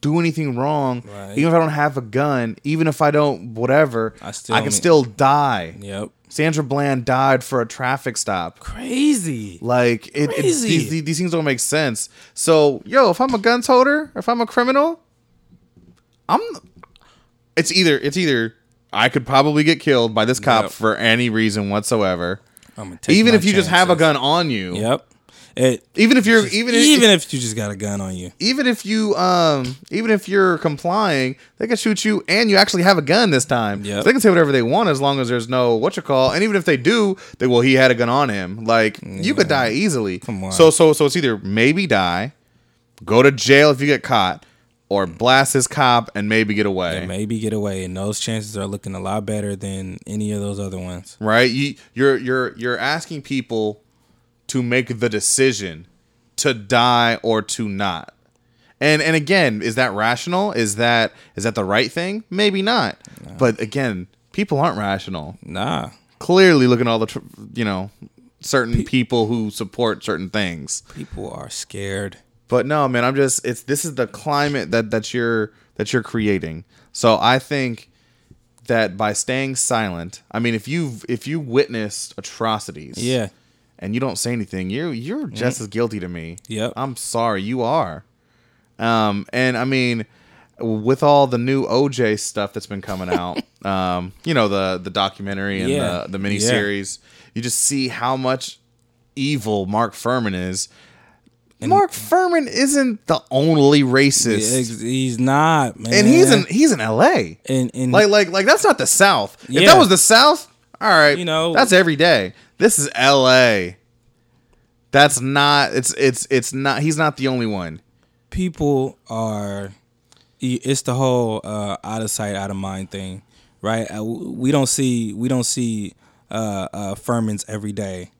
do anything wrong, Right. even if I don't have a gun, even if I don't whatever, I I, can mean- still die. Yep. Sandra Bland died for a traffic stop. Crazy. Like it, it Crazy. these, these these things don't make sense. So yo, if I'm a guns holder, if I'm a criminal, I'm. It's either it's either I could probably get killed by this cop Yep. for any reason whatsoever. I'm gonna take Even if you just have a gun on you. Yep. It, Even if you're even if, even if you just got a gun on you. even if you um even if you're complying, they can shoot you and you actually have a gun this time. Yep. So they can say whatever they want as long as there's no what you call. And even if they do, they well he had a gun on him. Like you could die easily. Come on. So so so it's either maybe die, go to jail if you get caught, or blast this cop and maybe get away. maybe get away, and those chances are looking a lot better than any of those other ones. right? You you're you're you're asking people to make the decision to die or to not. And and again, is that rational? Is that is that the right thing? Maybe not. But again, people aren't rational. Nah, Clearly, look at all the tr- you know certain people who support certain things. people are scared. But no, man, I'm just it's this is the climate that that you're that you're creating. So I think that by staying silent, I mean, if you've if you witnessed atrocities, Yeah. and you don't say anything, you're you're just as guilty to me. Yep. I'm sorry, you are. Um, and I mean, with all the new OJ stuff that's been coming out, um, you know the the documentary and Yeah. the the miniseries, you just see how much evil Mark Fuhrman is. Mark Fuhrman isn't the only racist, He's not, man. and he's in he's in L.A. and, and Like like like that's not the South. If Yeah. that was the South, all right, You know- that's every day. This is L.A. That's not. It's it's it's not. He's not the only one. people are it's the whole uh, out of sight out of mind thing right uh, we don't see we don't see uh, uh, Fuhrmans every day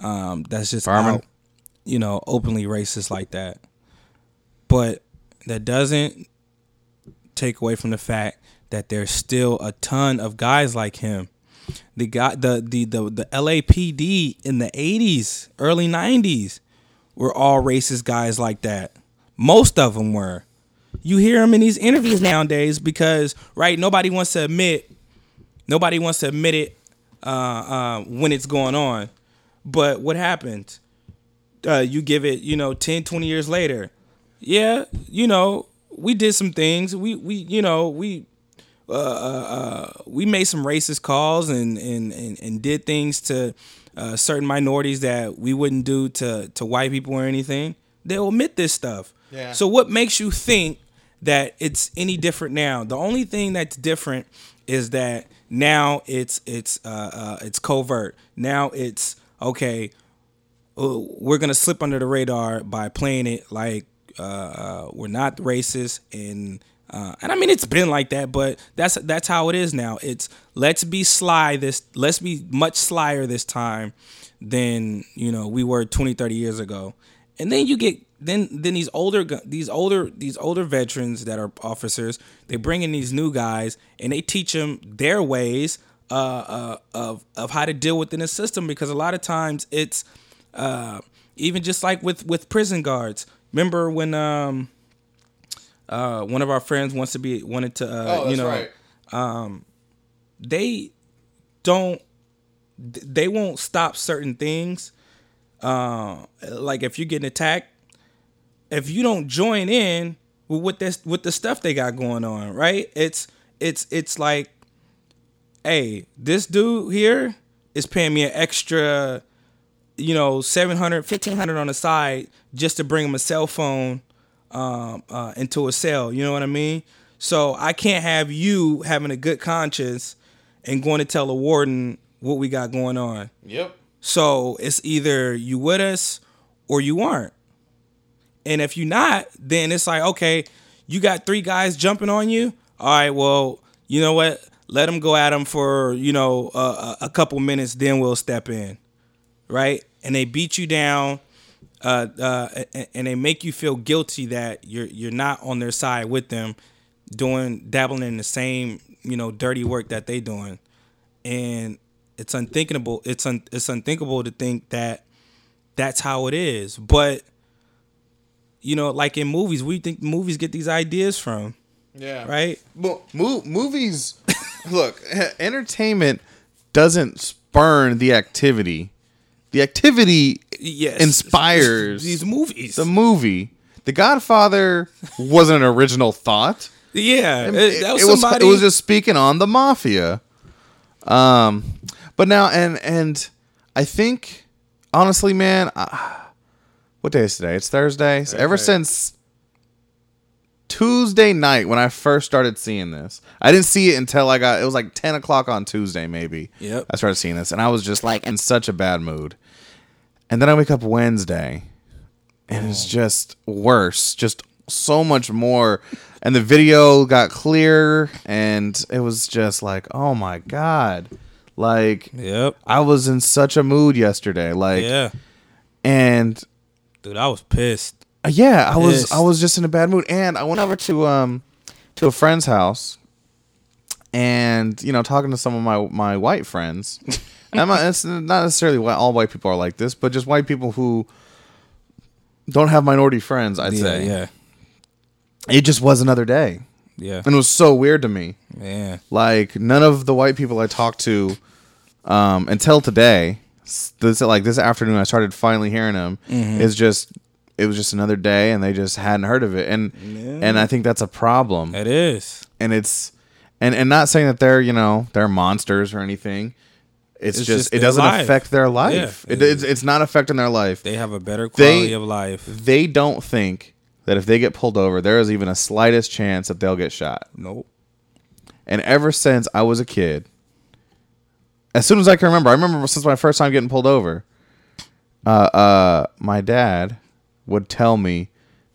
um, that's just Fuhrman? out, you know openly racist like that but that doesn't take away from the fact that there's still a ton of guys like him the guy the the the, the LAPD in the 80s early 90s were all racist guys like that most of them were. You hear them in these interviews nowadays because right, nobody wants to admit, nobody wants to admit it uh, uh, when it's going on. But what happened? Uh, you give it, you know, 10, 20 years later. Yeah, you know, we did some things. We we you know we uh, uh, uh, we made some racist calls and and and, and did things to uh, certain minorities that we wouldn't do to to white people or anything. They'll admit this stuff. Yeah. So what makes you think that it's any different now? The only thing that's different is that now it's it's uh, uh, it's covert. Now it's okay. Uh, We're gonna slip under the radar by playing it like uh, uh, we're not racist and. Uh, and I mean it's been like that, but that's that's how it is now. It's let's be sly this let's be much slyer this time than you know we were 20 30 years ago. And then you get then then these older these older these older veterans that are officers, they bring in these new guys and they teach them their ways uh, uh, of of how to deal within the system because a lot of times it's uh, even just like with with prison guards. Remember when um uh one of our friends wants to be wanted to uh, you know um they don't they won't stop certain things. Uh, like if you're getting attacked if you don't join in with what this with the stuff they got going on right? It's it's it's like hey this dude here is paying me an extra you know 700 1500 on the side just to bring him a cell phone um, uh, into a cell you know what i mean so i can't have you having a good conscience and going to tell the warden what we got going on Yep. so it's either you with us or you aren't. And if you're not, then it's like, okay, you got three guys jumping on you. All right, well, you know what? Let them go at them for, you know, uh, a a couple minutes, then we'll step in. Right? And they beat you down uh, uh, and, and they make you feel guilty that you're you're not on their side with them, doing dabbling in the same you know dirty work that they doing, and it's unthinkable. It's un, it's unthinkable to think that that's how it is. But you know, like in movies, we think movies get these ideas from, Yeah. right? Well, mo- movies. look, entertainment doesn't spurn the activity. The activity Yes, inspires these movies. the movie. The Godfather wasn't an original thought. yeah, It, it, that was it was it was just speaking on the mafia. Um, but now and and I think honestly, man, uh, what day is today? It's Thursday. So ever since Tuesday night when I first started seeing this, I didn't see it until I got. It was like ten o'clock on Tuesday, maybe. Yep. I started seeing this, and I was just like in such a bad mood. And then I wake up Wednesday, and it's just worse, just so much more. And the video got clear, and it was just like, oh my god, like yep. I was in such a mood yesterday, like, Yeah, and dude, I was pissed. uh, yeah, I was I was just in a bad mood, and I went over to um to a friend's house, and you know talking to some of my my white friends. not, it's not necessarily why all white people are like this, but just white people who don't have minority friends. I'd yeah, say yeah. it just was another day. Yeah. and it was so weird to me. Yeah. Like none of the white people I talked to um, until today, this like this afternoon, I started finally hearing them. It's just it was just another day, and they just hadn't heard of it, and and I think that's a problem. It is. And it's and and not saying that they're you know they're monsters or anything. It's, It's just, just it doesn't life. affect their life. Yeah. It, it's it's not affecting their life. They have a better They- quality of life. They don't think that if they get pulled over, there is even a slightest chance that they'll get shot. Nope. And ever since I was a kid, as soon as I can remember, I remember since my first time getting pulled over, uh, uh, my dad would tell me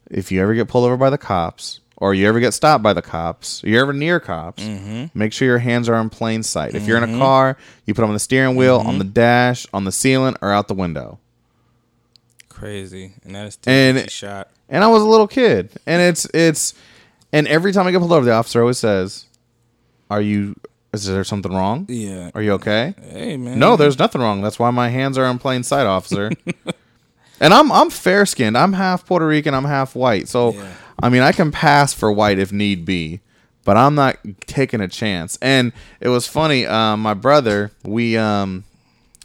if you ever get pulled over by the cops or you ever get stopped by the cops, or you're ever near cops, mm-hmm. make sure your hands are in plain sight. If you're in a mm-hmm. car, you put them on the steering wheel, on the mm-hmm. dash, on the ceiling, or out the window. Crazy. And that is and shot. And I was a little kid, and it's it's, and every time I get pulled over, the officer always says, "Are you? Is there something wrong? Yeah. Are you okay?" Hey man. No, there's nothing wrong. That's why my hands are in plain sight, officer. and I'm I'm fair skinned. I'm half Puerto Rican. I'm half white. So Yeah. I mean, I can pass for white if need be, but I'm not taking a chance. And it was funny. Um, my brother, we um,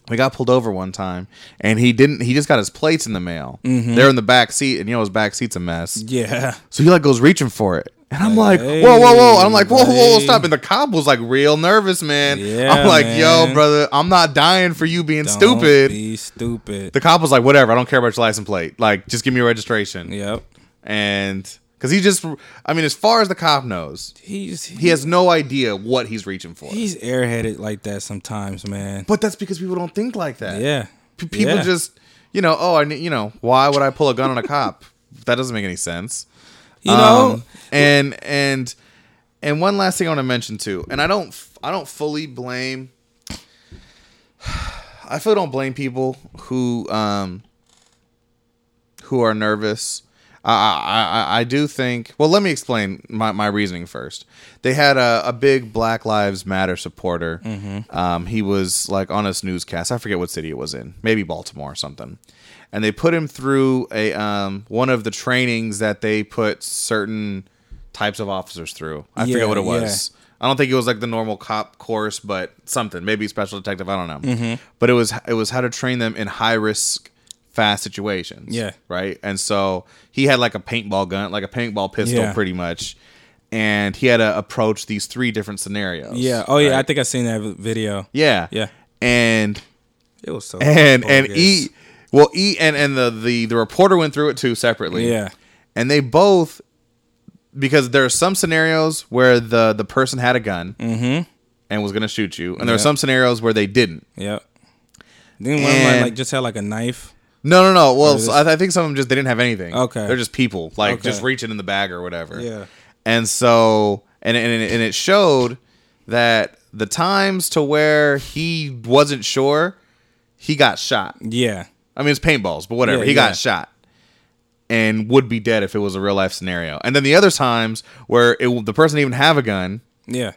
we got pulled over one time, and he didn't. He just got his plates in the mail. They're in the back seat, and you know his back seat's a mess. Yeah. So he like goes reaching for it. And I'm like, Hey, whoa, whoa, whoa. And I'm like, whoa, whoa, whoa, stop. And the cop was like real nervous, man. Yeah, I'm like, yo, brother, I'm not dying for you being Don't stupid. Be stupid. The cop was like, whatever, I don't care about your license plate. Like, just give me your registration. yep. And because he just, I mean, as far as the cop knows, He's he has no idea what he's reaching for. he's airheaded like that sometimes, man. but that's because people don't think like that. Yeah. P- people Yeah. just, you know, oh, I need, you know, why would I pull a gun on a cop? That doesn't make any sense. You know, Um, and and and one last thing I want to mention too, and I don't I don't fully blame. I fully don't blame people who um who are nervous. I, I, I- I do think. Well, let me explain my, my reasoning first. They had a, a big Black Lives Matter supporter. Um, he was like on a newscast. I forget what city it was in, maybe Baltimore or something. And they put him through a um, one of the trainings that they put certain types of officers through. I Yeah, forget what it yeah. was. I don't think it was like the normal cop course, but something, maybe special detective. I don't know. But it was it was how to train them in high risk, fast situations. Yeah. right. And so he had like a paintball gun, like a paintball pistol, Yeah. pretty much. And he had to approach these three different scenarios. yeah. Oh yeah, I think I've seen that video. yeah, Yeah. And It was so and and. E, well E and and the the the reporter went through it too separately. Yeah. and they both because there are some scenarios where the the person had a gun and was going to shoot you, and there are Mm-hmm. Some scenarios where they didn't. Yep. Then one like just had like a knife. No, no, no. Well, this- I, I think some of them just they didn't have anything. Okay. they're just people like Okay. just reaching in the bag or whatever. Yeah. and so and and it- and it showed that the times to where he wasn't sure, he got shot. Yeah. I mean, it's paintballs, but whatever. Yeah, he yeah. got shot and would be dead if it was a real life scenario. And then the other times where it, the person didn't even have a gun, Yeah.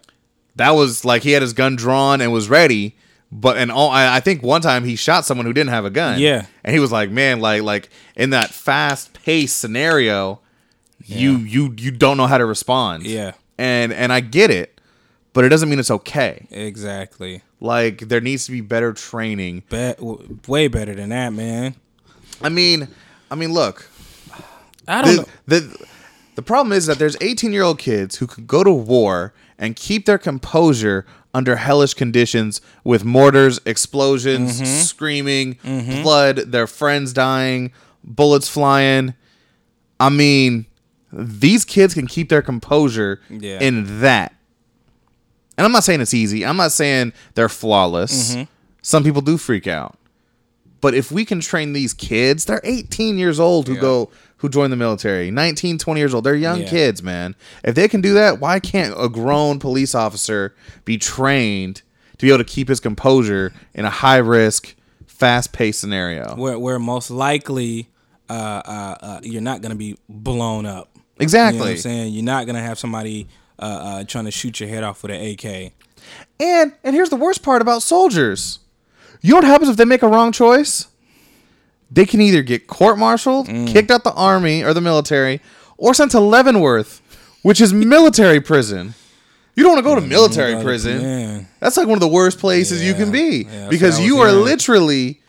that was like he had his gun drawn and was ready. But and all, I, I think one time he shot someone who didn't have a gun. Yeah. and he was like, man, like like in that fast paced scenario, you you you don't know how to respond. Yeah. and and I get it, but it doesn't mean it's okay. Exactly. Like there needs to be better training Bet w- way better than that, man. I mean, I mean, look, I don't know. the, the the problem is that there's 18 year old kids who could go to war and keep their composure under hellish conditions with mortars, explosions, Mm-hmm. screaming, blood, their friends dying, bullets flying. I mean, these kids can keep their composure Yeah. in that. And I'm not saying it's easy. I'm not saying they're flawless. Mm-hmm. Some people do freak out. But if we can train these kids, they're 18 years old who Yeah. go who join the military, 19, 20 years old. They're young Yeah. kids, man. If they can do that, why can't a grown police officer be trained to be able to keep his composure in a high risk, fast paced scenario? where where most likely uh, uh, uh, you're not gonna be blown up. You know Exactly. what I'm saying? You're not gonna have somebody uh, uh, trying to shoot your head off with an AK. And and here's the worst part about soldiers. You know what happens if they make a wrong choice? They can either get court-martialed, Mm. kicked out the army or the military, or sent to Leavenworth, which is military prison. You don't want to go to military prison. That's like one of the worst places you can be Yeah, because you are hearing. literally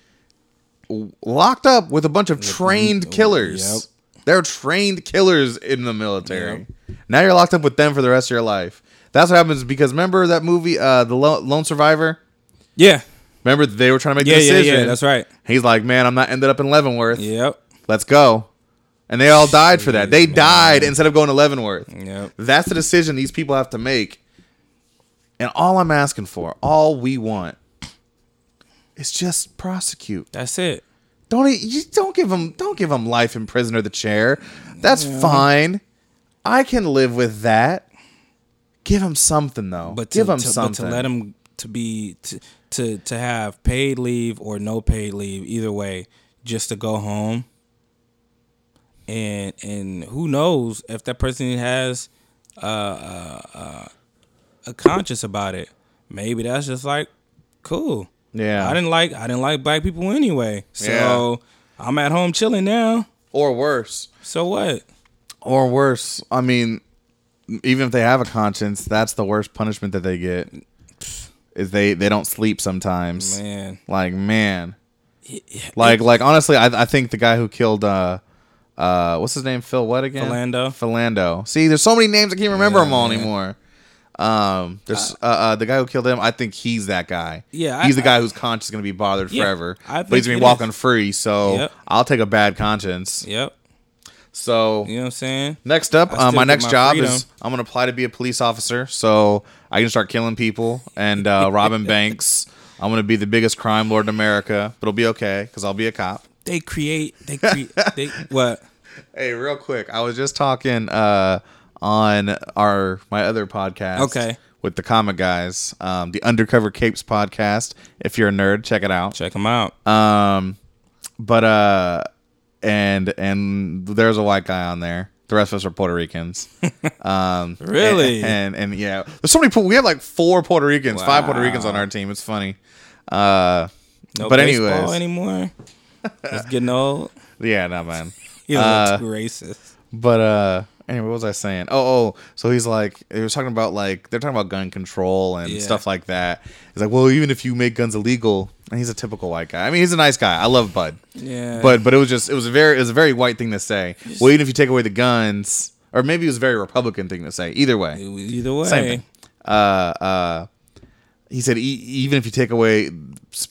locked up with a bunch of trained killers. They're trained killers in the military. Now you're locked up with them for the rest of your life. That's what happens because remember that movie, uh, The Lone Survivor? Yeah. Remember they were trying to make Yeah, the yeah, decision. yeah. That's right. He's like, man, I'm not ended up in Leavenworth. Yep. Let's go. And they all died for that. They died instead of going to Leavenworth. Yep. That's the decision these people have to make. And all I'm asking for, all we want, is just prosecute. That's it. Don't you don't give them don't give them life in prison or the chair. That's fine. I can live with that. Give them something though. But to, give them to, but something. to let them to be to, to to have paid leave or no paid leave, either way, just to go home. And and who knows if that person has uh, uh, uh, a conscience about it? Maybe that's just like cool. yeah. I didn't like I didn't like black people anyway, so I'm at home chilling now. or worse. So what? Or worse. I mean, even if they have a conscience, that's the worst punishment that they get. Is they they don't sleep sometimes. Man, Like man, like like honestly, I I think the guy who killed uh uh what's his name Phil what again Philando. Philando. See, there's so many names I can't remember them all Yeah. anymore. Um, there's uh, uh the guy who killed him. I think he's that guy. Yeah, he's I- the guy whose conscience is gonna be bothered Yeah, forever. I but he's gonna be walking free. So Yep. I'll take a bad conscience. Yep. So You know what I'm saying? Next up, uh, my next my job freedom. is I'm gonna apply to be a police officer, so I can start killing people and uh, robbing banks. I'm gonna be the biggest crime lord in America, but it'll be okay because I'll be a cop. They create. They create. they what? Hey, real quick, I was just talking uh, on our my other podcast, Okay. with the comic guys, um, the Undercover Capes podcast. If you're a nerd, check it out. Check them out. Um, but uh, and and there's a white guy on there. The rest of us are Puerto Ricans. Um, Really? And, and and yeah, there's so many. We have like four Puerto Ricans, five Puerto Ricans on our team. It's funny. Uh, No but anyways, anymore. It's getting old. yeah, no man. You're Uh, racist. But uh, anyway, what was I saying? Oh, oh, so he's like, he was talking about like they're talking about gun control and Yeah. stuff like that. He's like, well, even if you make guns illegal, and he's a typical white guy. I mean, he's a nice guy. I love Bud. Yeah. But but it was just it was a very it was a very white thing to say. Well, even if you take away the guns, or maybe it was a very Republican thing to say. Either way, either way, same thing. Uh, uh, he said e- even if you take away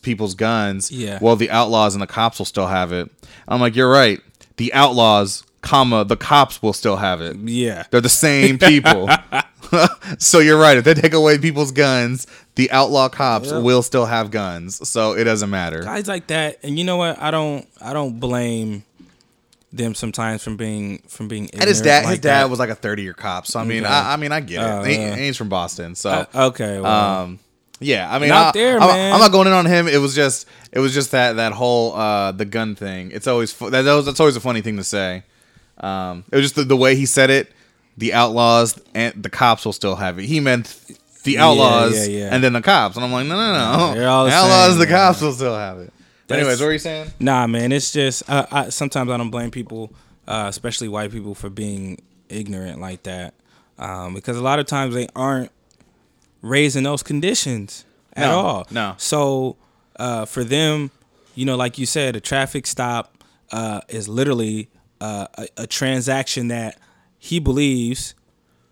people's guns, Yeah. well, the outlaws and the cops will still have it. I'm like, you're right. The outlaws, comma, the cops will still have it. Yeah. They're the same people. so you're right. If they take away people's guns, the outlaw cops Yep. will still have guns. So it doesn't matter. Guys like that, and you know what? I don't. I don't blame them sometimes from being from being. And his dad, his dad that. was like a 30 year cop. So I mean, Okay. I, I mean, I get it. Oh, He- yeah. he's from Boston. So Uh, okay. Well, um, yeah, I mean, Not I, there, I'm, man. I'm not going in on him. It was just, it was just that that whole uh, the gun thing. It's always fu- that, that was, that's always a funny thing to say. Um, it was just the, the way he said it. The outlaws and the cops will still have it. He meant the outlaws yeah, yeah. and then the cops. And I'm like, no, no, no. They're all the outlaws, same, the cops will still have it. But That's- anyways, what were you saying? Nah, man, it's just uh, I, sometimes I don't blame people, uh, especially white people, for being ignorant like that, um, because a lot of times they aren't raised in those conditions at No, all. no. So uh, for them, you know, like you said, a traffic stop uh, is literally uh, a, a transaction that he believes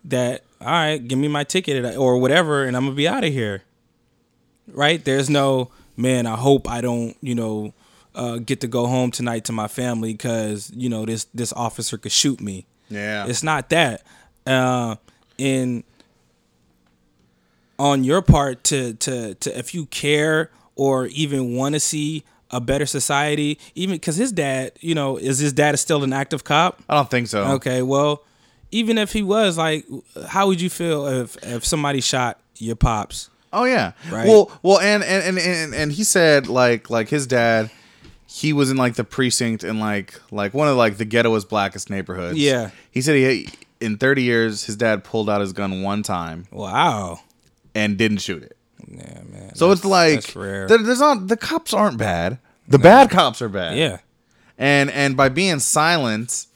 that all right, give me my ticket or whatever, and I'm gonna be out of here right? There's no man. I hope I don't, you know, uh, get to go home tonight to my family because you know this this officer could shoot me. Yeah. It's not that. Uh, and on your part, to to to if you care or even want to see a better society, even because his dad, you know, is his dad still an active cop? I don't think so. Okay, well, even if he was, like, how would you feel if if somebody shot your pops? Oh yeah. Right. Well, well, and and and and, and he said like like his dad, he was in like the precinct in like like one of like the ghettoest blackest neighborhoods. Yeah. He said he in 30 years his dad pulled out his gun one time Wow. and didn't shoot it. Yeah, man. So it's like that's rare. there- there's not the cops aren't bad. The bad cops are bad. yeah. And and by being silent,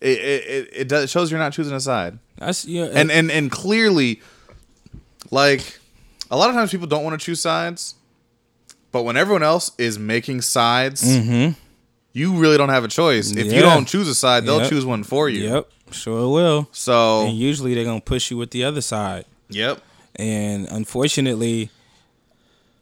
it it, it, it does, shows you're not choosing a side. That's yeah. and and and clearly like a lot of times people don't want to choose sides but when everyone else is making sides you really don't have a choice if Mm-hmm. Yeah. you don't choose a side they'll Yep. choose one for you Yep, sure will. so And usually they're gonna push you with the other side. yep and unfortunately,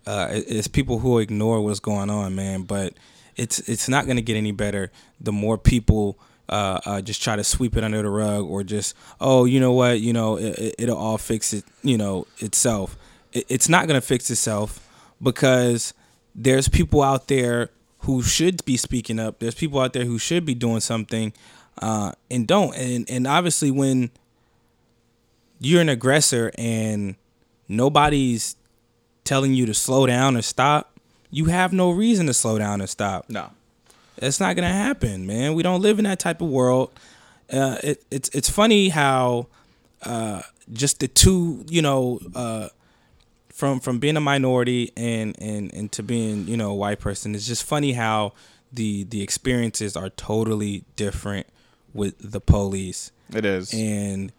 uh, it's people who ignore what's going on, man. But it's it's not going to get any better the more people uh, uh, just try to sweep it under the rug or just oh you know what you know it, it'll all fix it you know itself. It, it's not going to fix itself because there's people out there who should be speaking up. There's people out there who should be doing something uh, and don't. And and obviously when you're an aggressor and nobody's telling you to slow down or stop, you have no reason to slow down or stop. no It's not gonna happen, man. We don't live in that type of world. Uh, it, it's it's funny how uh, just the two, you know, uh, from from being a minority and and and to being you know a white person, it's just funny how the the experiences are totally different with the police it is and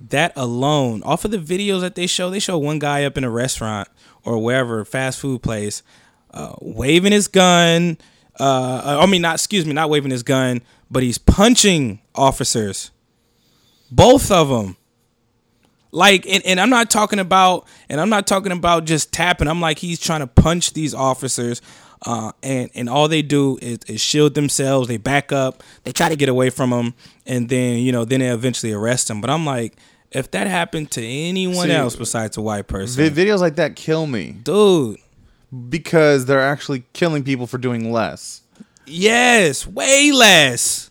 that alone off of the videos that they show they show one guy up in a restaurant or wherever fast food place uh, waving his gun uh, i mean not excuse me not waving his gun but he's punching officers. Both of them like and, and i'm not talking about and i'm not talking about just tapping. I'm like he's trying to punch these officers uh, and and all they do is, is shield themselves they back up they try to get away from him and then you know then they eventually arrest him but i'm like if that happened to anyone See, else besides a white person Vi- videos like that kill me. Dude. Because they're actually killing people for doing less. Yes way less.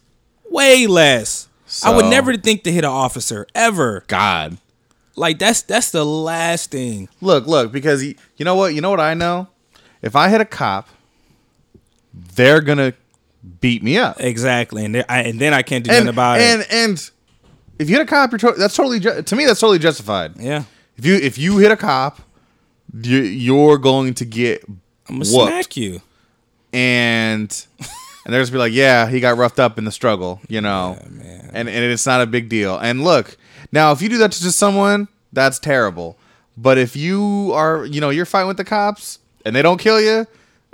Way less. I would never think to hit an officer ever. God. Like that's that's the last thing. Look look because y- you know what you know what i know? If i hit a cop they're gonna beat me up exactly and, then I, and then i can't do and, nothing about and it and and if you hit a cop, you're to- that's totally ju- to me that's totally justified. yeah If you if you hit a cop, you, you're going to get i'm gonna whooped, smack you and and they're just be like, yeah, he got roughed up in the struggle, you know, man. and and it's not a big deal. And look, now if you do that to just someone, that's terrible. But if you are, you know, you're fighting with the cops and they don't kill you,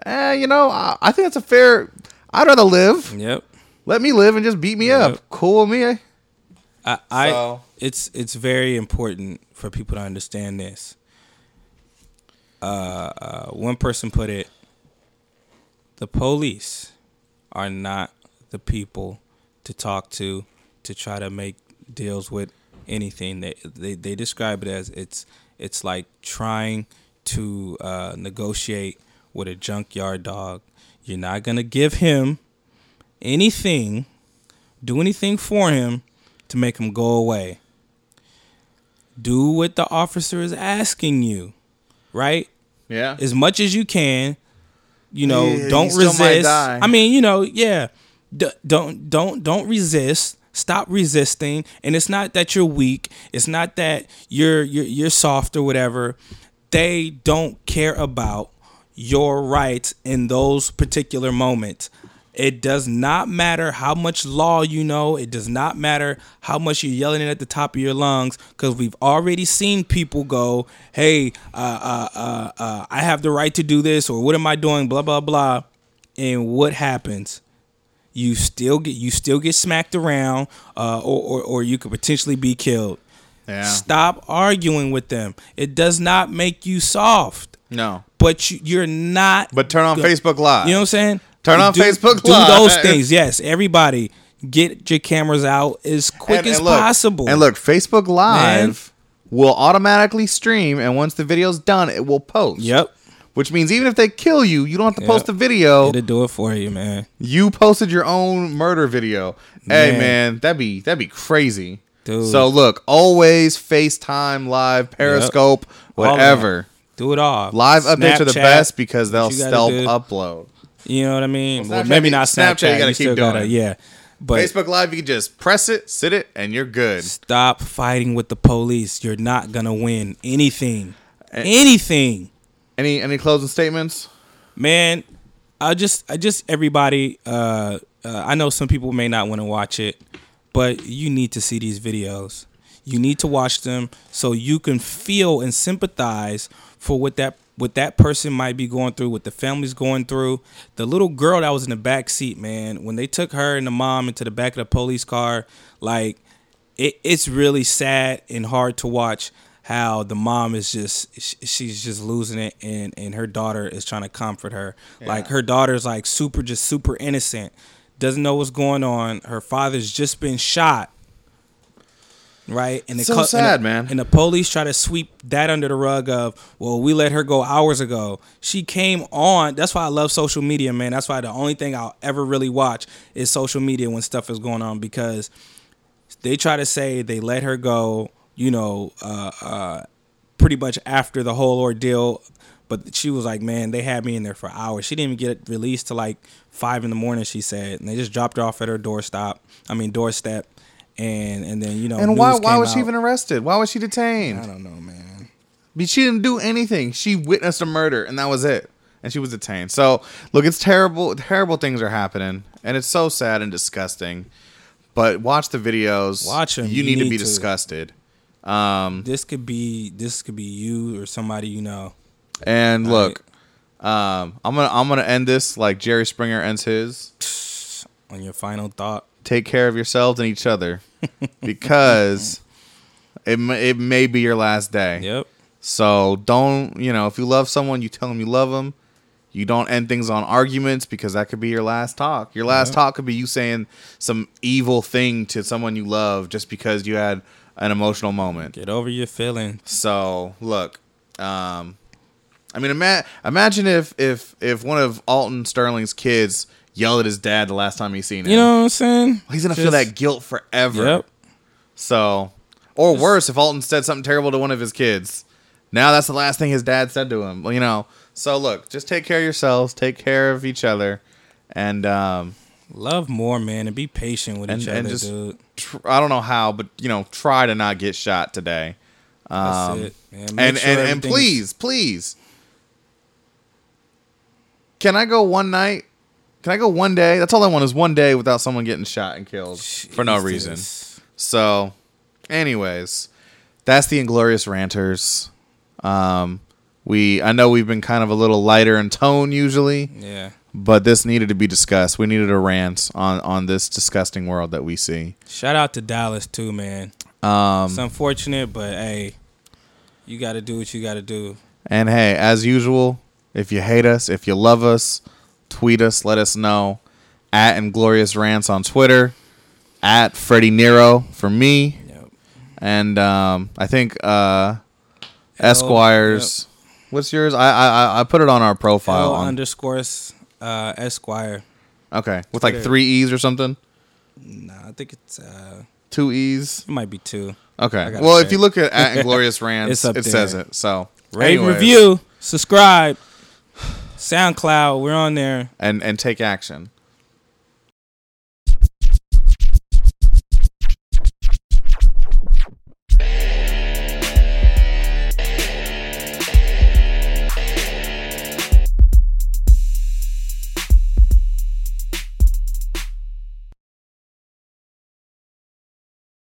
eh, you know, I, I think that's a fair. I'd rather live. yep Let me live and just beat me Yep. up. Cool with me. I, I So- it's it's very important for people to understand this. Uh, uh, one person put it: the police are not the people to talk to to try to make deals with anything. They they they describe it as it's it's like trying to uh, negotiate with a junkyard dog. You're not gonna give him anything, do anything for him to make him go away. Do what the officer is asking you, right? Yeah. As much as you can. You know, Yeah, don't resist. I mean, you know, yeah. D- don't don't don't resist. Stop resisting. And it's not that you're weak. It's not that you're you're you're soft or whatever. They don't care about your rights in those particular moments. It does not matter how much law you know. It does not matter how much you're yelling it at the top of your lungs because we've already seen people go, hey, uh, uh, uh, uh, I have the right to do this, or what am I doing, blah, blah, blah. And what happens? You still get you still get smacked around, uh, or, or or you could potentially be killed. Yeah. Stop arguing with them. It does not make you soft, No. but you, you're not. But turn on Go- Facebook Live. You know what I'm saying? Turn on do, Facebook Do Live. those things. Yes, everybody get your cameras out as quick And- as and look- possible. And look, Facebook Live Man. will automatically stream, and once the video's done, it will post. Yep. Which means even if they kill you, you don't have to Yep. post the video. It'll do it for you, man. You posted your own murder video. Hey Man. man, that'd be that'd be crazy. Dude. So look, always FaceTime, live, Periscope, of whatever. Do it all. Live updates are the best because they'll what stealth do. upload. You know what I mean? Well, Well, maybe not Snapchat, Snapchat. you gotta still keep gotta, doing. yeah. But Facebook Live, you can just press it, sit it, and you're good. stop fighting with the police. You're not gonna win anything. Anything. Any any closing statements? man i just i just everybody uh, uh i know some people may not want to watch it but you need to see these videos. You need to watch them so you can feel and sympathize for what that what that person might be going through, what the family's going through. The little girl that was in the back seat, man, when they took her and the mom into the back of the police car, like it, it's really sad and hard to watch how the mom is just she's just losing it and and her daughter is trying to comfort her yeah. like her daughter's like super just super innocent doesn't know what's going on her father's just been shot right? And the so sad, and the, man. And the police try to sweep that under the rug of, well, we let her go hours ago. She came on. That's why I love social media, man. That's why the only thing I'll ever really watch is social media when stuff is going on because they try to say they let her go, you know, uh, uh, pretty much after the whole ordeal. But she was like, man, they had me in there for hours. She didn't even get released to like five in the morning. She said, and they just dropped her off at her doorstop. I mean, doorstep and and then you know. And why why was out. she even arrested? Why was she detained? I don't know, man. But she didn't do anything. She witnessed a murder, and that was it. And she was detained. So look, it's terrible. Terrible things are happening, and it's so sad and disgusting. But watch the videos. Watch them. You, you need, need, to be to. disgusted. Um, this could be this could be you or somebody you know. And look, um, I'm gonna I'm gonna end this like Jerry Springer ends his. On your final thought take care of yourselves and each other because it it may be your last day. Yep. So don't you know if you love someone, you tell them you love them. You don't end things on arguments because that could be your last talk. Your last yep. talk could be you saying some evil thing to someone you love just because you had an emotional moment. Get over your feelings. So look, um, I mean, ima- imagine if if if one of Alton Sterling's kids yelled at his dad the last time he seen him. You know what I'm saying? He's gonna Just, feel that guilt forever. Yep. So, or Just, worse, if Alton said something terrible to one of his kids, now that's the last thing his dad said to him. Well, you know. So look, just take care of yourselves, take care of each other, and um, love more, man, and be patient with and, each other, just, dude. Tr- I don't know how, but you know, try to not get shot today. Um, that's it, man. and sure and, and please, please, can I go one night can I go one day? That's all I want is one day without someone getting shot and killed Jesus. for no reason. So, anyways, that's the Inglorious Ranters. Um, we I know we've been kind of a little lighter in tone usually. Yeah. But this needed to be discussed. We needed a rant on on this disgusting world that we see. Shout out to Dallas too, man. Um, it's unfortunate, but hey, you got to do what you got to do. And hey, as usual, if you hate us, if you love us, tweet us, let us know. At Inglorious Rants on Twitter. At Freddie Nero for me. Yep. And um, I think uh, Esquires. Yep. What's yours? I, I I put it on our profile. L on underscores uh, Esquire. Okay, with Twitter. like three e's or something. Nah, I think it's uh, two e's. It might be two. Okay. Well, check. if you look at, at Inglorious Rants, it there. says it. So rate, review, subscribe. SoundCloud, we're on there. And and take action.